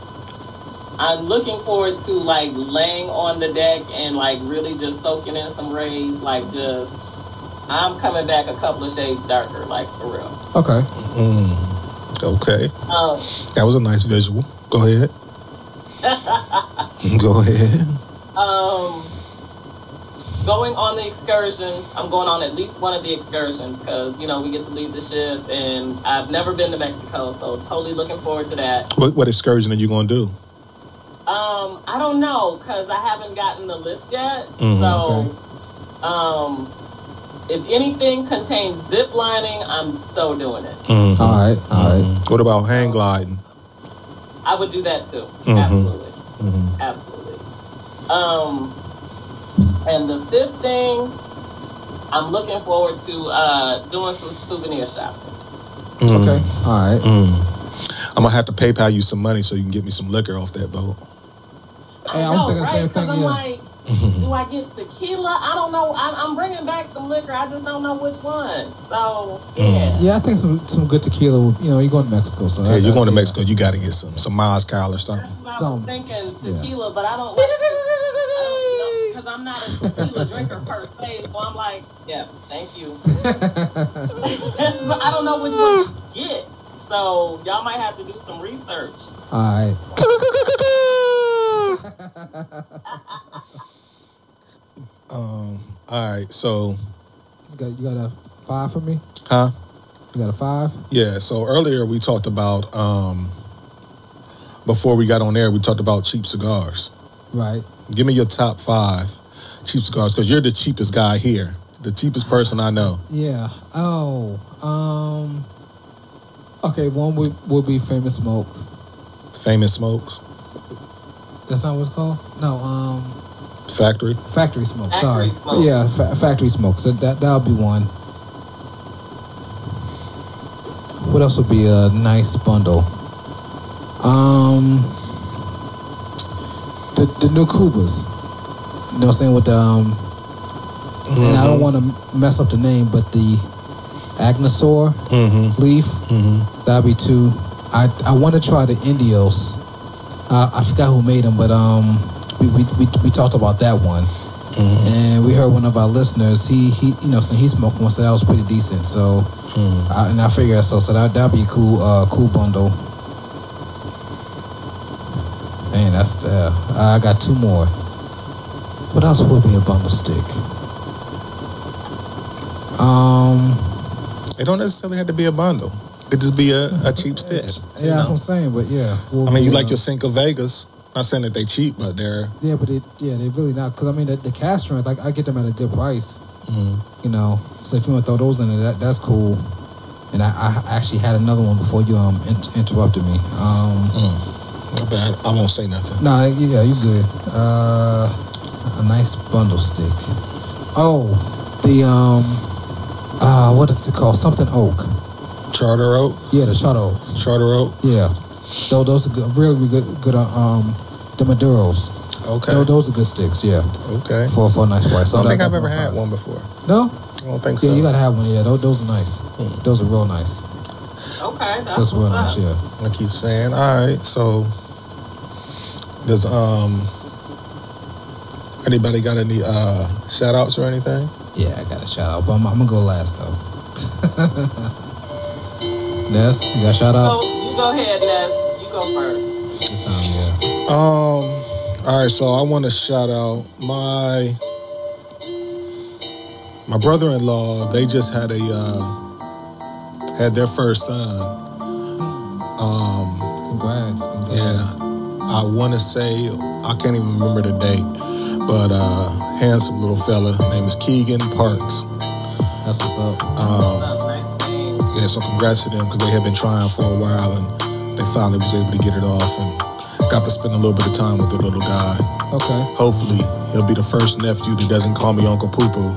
I'm looking forward to like laying on the deck and like really just soaking in some rays. Like just, I'm coming back a couple of shades darker, like for real. Okay. Mm. Okay, Um, that was a nice visual. Go ahead. Go ahead. um, going on the excursions. I'm going on at least one of the excursions because you know we get to leave the ship, and I've never been to Mexico, so totally looking forward to that. What, what excursion are you going to do? Um, I don't know because I haven't gotten the list yet. Mhm. So, um, if anything contains zip lining, I'm so doing it. Mhm. All right. All right. Mhm. What about hang gliding? I would do that too. Mhm. Absolutely, Mhm. absolutely. Um, and the fifth thing, I'm looking forward to uh, doing some souvenir shopping. Mm. Okay. All right. Mm. I'm gonna have to PayPal you some money so you can get me some liquor off that boat. Hey, I was thinking the same thing, I'm yeah. like, do I get tequila? I don't know. I'm, I'm bringing back some liquor. I just don't know which one. So mm. yeah. Yeah, I think some some good tequila. You know, you're going to Mexico, so Yeah, that- you're going to Mexico. You got to get some some mezcal or something. That's what I Some. was thinking tequila, but I don't like because I'm not a tequila drinker per se. So I'm like, yeah, thank you. so I don't know which one to get. So y'all might have to do some research. All right. Um. All right. So, You got you got a five for me? huh? You got a five? Yeah. So earlier we talked about um. Before we got on air, we talked about cheap cigars. Right. Give me your top five cheap cigars because you're the cheapest guy here, the cheapest person I know. Yeah. Oh. Um. Okay. One would would be famous smokes. Famous Smokes That's not what it's called. No. Um. Factory. Factory smoke. Factory sorry. smoke. Yeah. Fa- factory smoke. So that that'll be one. What else would be a nice bundle? Um. The the new Kubas. You know what I'm saying with the um. And I don't want to mess up the name, but the Aganorsa Mm-hmm. leaf. Mm-hmm. That'd be two. I I want to try the Indios. Uh, I forgot who made them, but um, we we, we, we talked about that one, and we heard one of our listeners. He he you know so he smoked one, so that was pretty decent. So I, and I figured so so that that'd be a cool uh cool bundle. Man, that's the I got two more. What else would be a bundle stick? Um. It don't necessarily have to be a bundle. It could just be a, a cheap stick. Yeah, you that's know? what I'm saying. But yeah, we'll I mean, you be, like uh, your Cinco Vegas. Not saying that they cheap, but they're Yeah, but it, yeah, they're really not. Because I mean, the, the cast strength, like I get them at a good price. You know, so if you want to throw those in, there, that that's cool. And I, I actually had another one before you um in- interrupted me. Um, not bad. I won't say nothing. no, yeah, you good. Uh, a nice bundle stick. Oh, the um, uh, what is it called? Something oak. Charter Oak, Yeah, the Charter Oaks. Charter Oak. Yeah, those those are good, really, really good. Good. Uh, um, the Maduros. Okay, Those, those are good sticks. Yeah, okay. for for a nice price. I don't think I've ever had five. one before. No. I don't think so. Yeah, so. you gotta have one. Yeah, those, those are nice. Hmm. Those are real nice. Okay, that's Those are real nice. up. Yeah. I keep saying, all right. So, does um anybody got any uh shout outs or anything? Yeah, I got a shout out, but I'm, I'm gonna go last though. Ness, you got a shout out you go ahead, Ness. You go first. this time? Yeah. Um. All right. So I want to shout out my my brother-in-law, they just had a uh, had their first son. Um, Congrats. Congrats. yeah, I want to say I can't even remember the date, but uh, handsome little fella, name is Keegan Parks. That's what's up. Um, Nice name. Yeah, so congrats to them because they had been trying for a while and they finally was able to get it off and got to spend a little bit of time with the little guy. Okay. Hopefully, he'll be the first nephew that doesn't call me Uncle Poo Poo.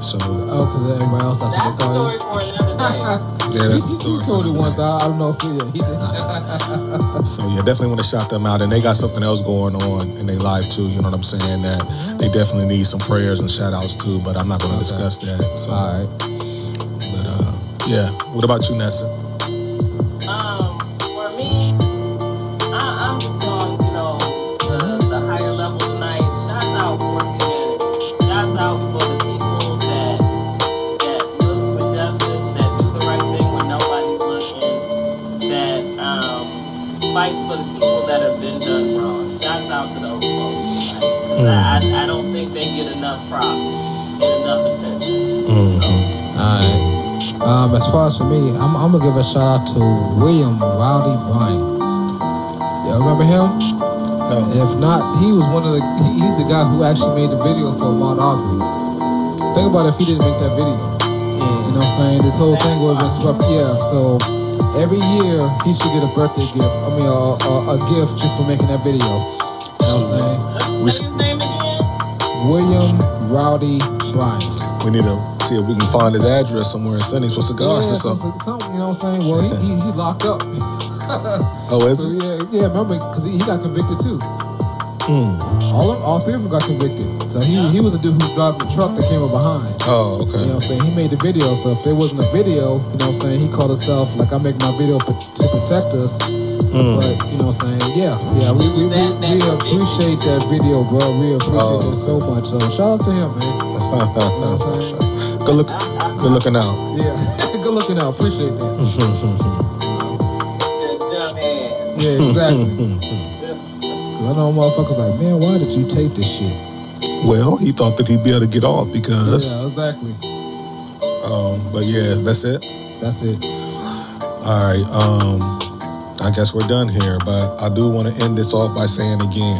So Oh, because everybody else that's That's what they story call for another day. you. yeah, that's he, the story. he told it once. I, I don't know if he, he just. So yeah, definitely want to shout them out, and they got something else going on in their life too. You know what I'm saying? That they definitely need some prayers and shout outs too. But I'm not going to Okay. discuss that. So, All right. But yeah. What about you, Nessa? Um, for me, I, I'm just on, you know, the, the higher level tonight. Shouts out for humanity. Shouts out for the people that that look for justice, that do the right thing when nobody's looking, that um, fights for the people that have been done wrong. Shouts out to those folks tonight. 'Cause I, I don't think they get enough props and enough attention. Mm-hmm. All right. Um, as far as for me, I'm, I'm gonna give a shout out to William Rowdy Bryant. Y'all remember him? No. If not, he was one of the. He, he's the guy who actually made the video for Ahmaud Arbery. Think about if he didn't make that video. You know what I'm saying? This whole thing would have been swept. Yeah. So every year he should get a birthday gift. I mean, a, a, a gift just for making that video. You know what I'm saying? We should, name again? William Rowdy Bryant. We need to see if we can find his address somewhere and send him some cigars or some- something. something, you know what I'm saying? Well, he, he, he locked up. Oh, is So it? yeah, yeah, remember because he, he got convicted too. Hmm. All of, all three of them got convicted. So he he was a dude who was driving the truck that came up behind. Oh, okay. You know what I'm saying? He made the video. So if there wasn't a video, you know what I'm saying? He called himself like I make my video to protect us. Hmm. But you know what I'm saying? Yeah, yeah. We we, we, we appreciate that video, bro. We appreciate Oh, it so much. So shout out to him, man. You know what I'm saying? good look, good looking out. Yeah, good looking out. Appreciate that. Shit, dumb ass. Yeah, exactly. Cause I know motherfuckers like, man, why did you tape this shit? Well, he thought that he'd be able to get off because. Yeah, exactly. Um, but yeah, that's it. That's it. All right. Um, I guess we're done here, but I do want to end this off by saying again,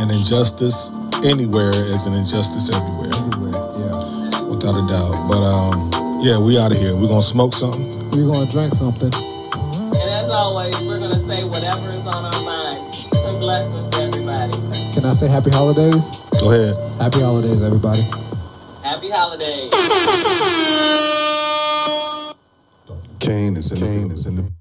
an injustice anywhere is an injustice everywhere, Everywhere. Yeah. without a doubt. But um, yeah, we out of here. We're gonna smoke something. We're gonna drink something. And as always, we're gonna say whatever is on our minds. Peace and blessings to everybody. Can I say happy holidays? Go ahead. Happy holidays, everybody. Happy holidays. Kane is in the building.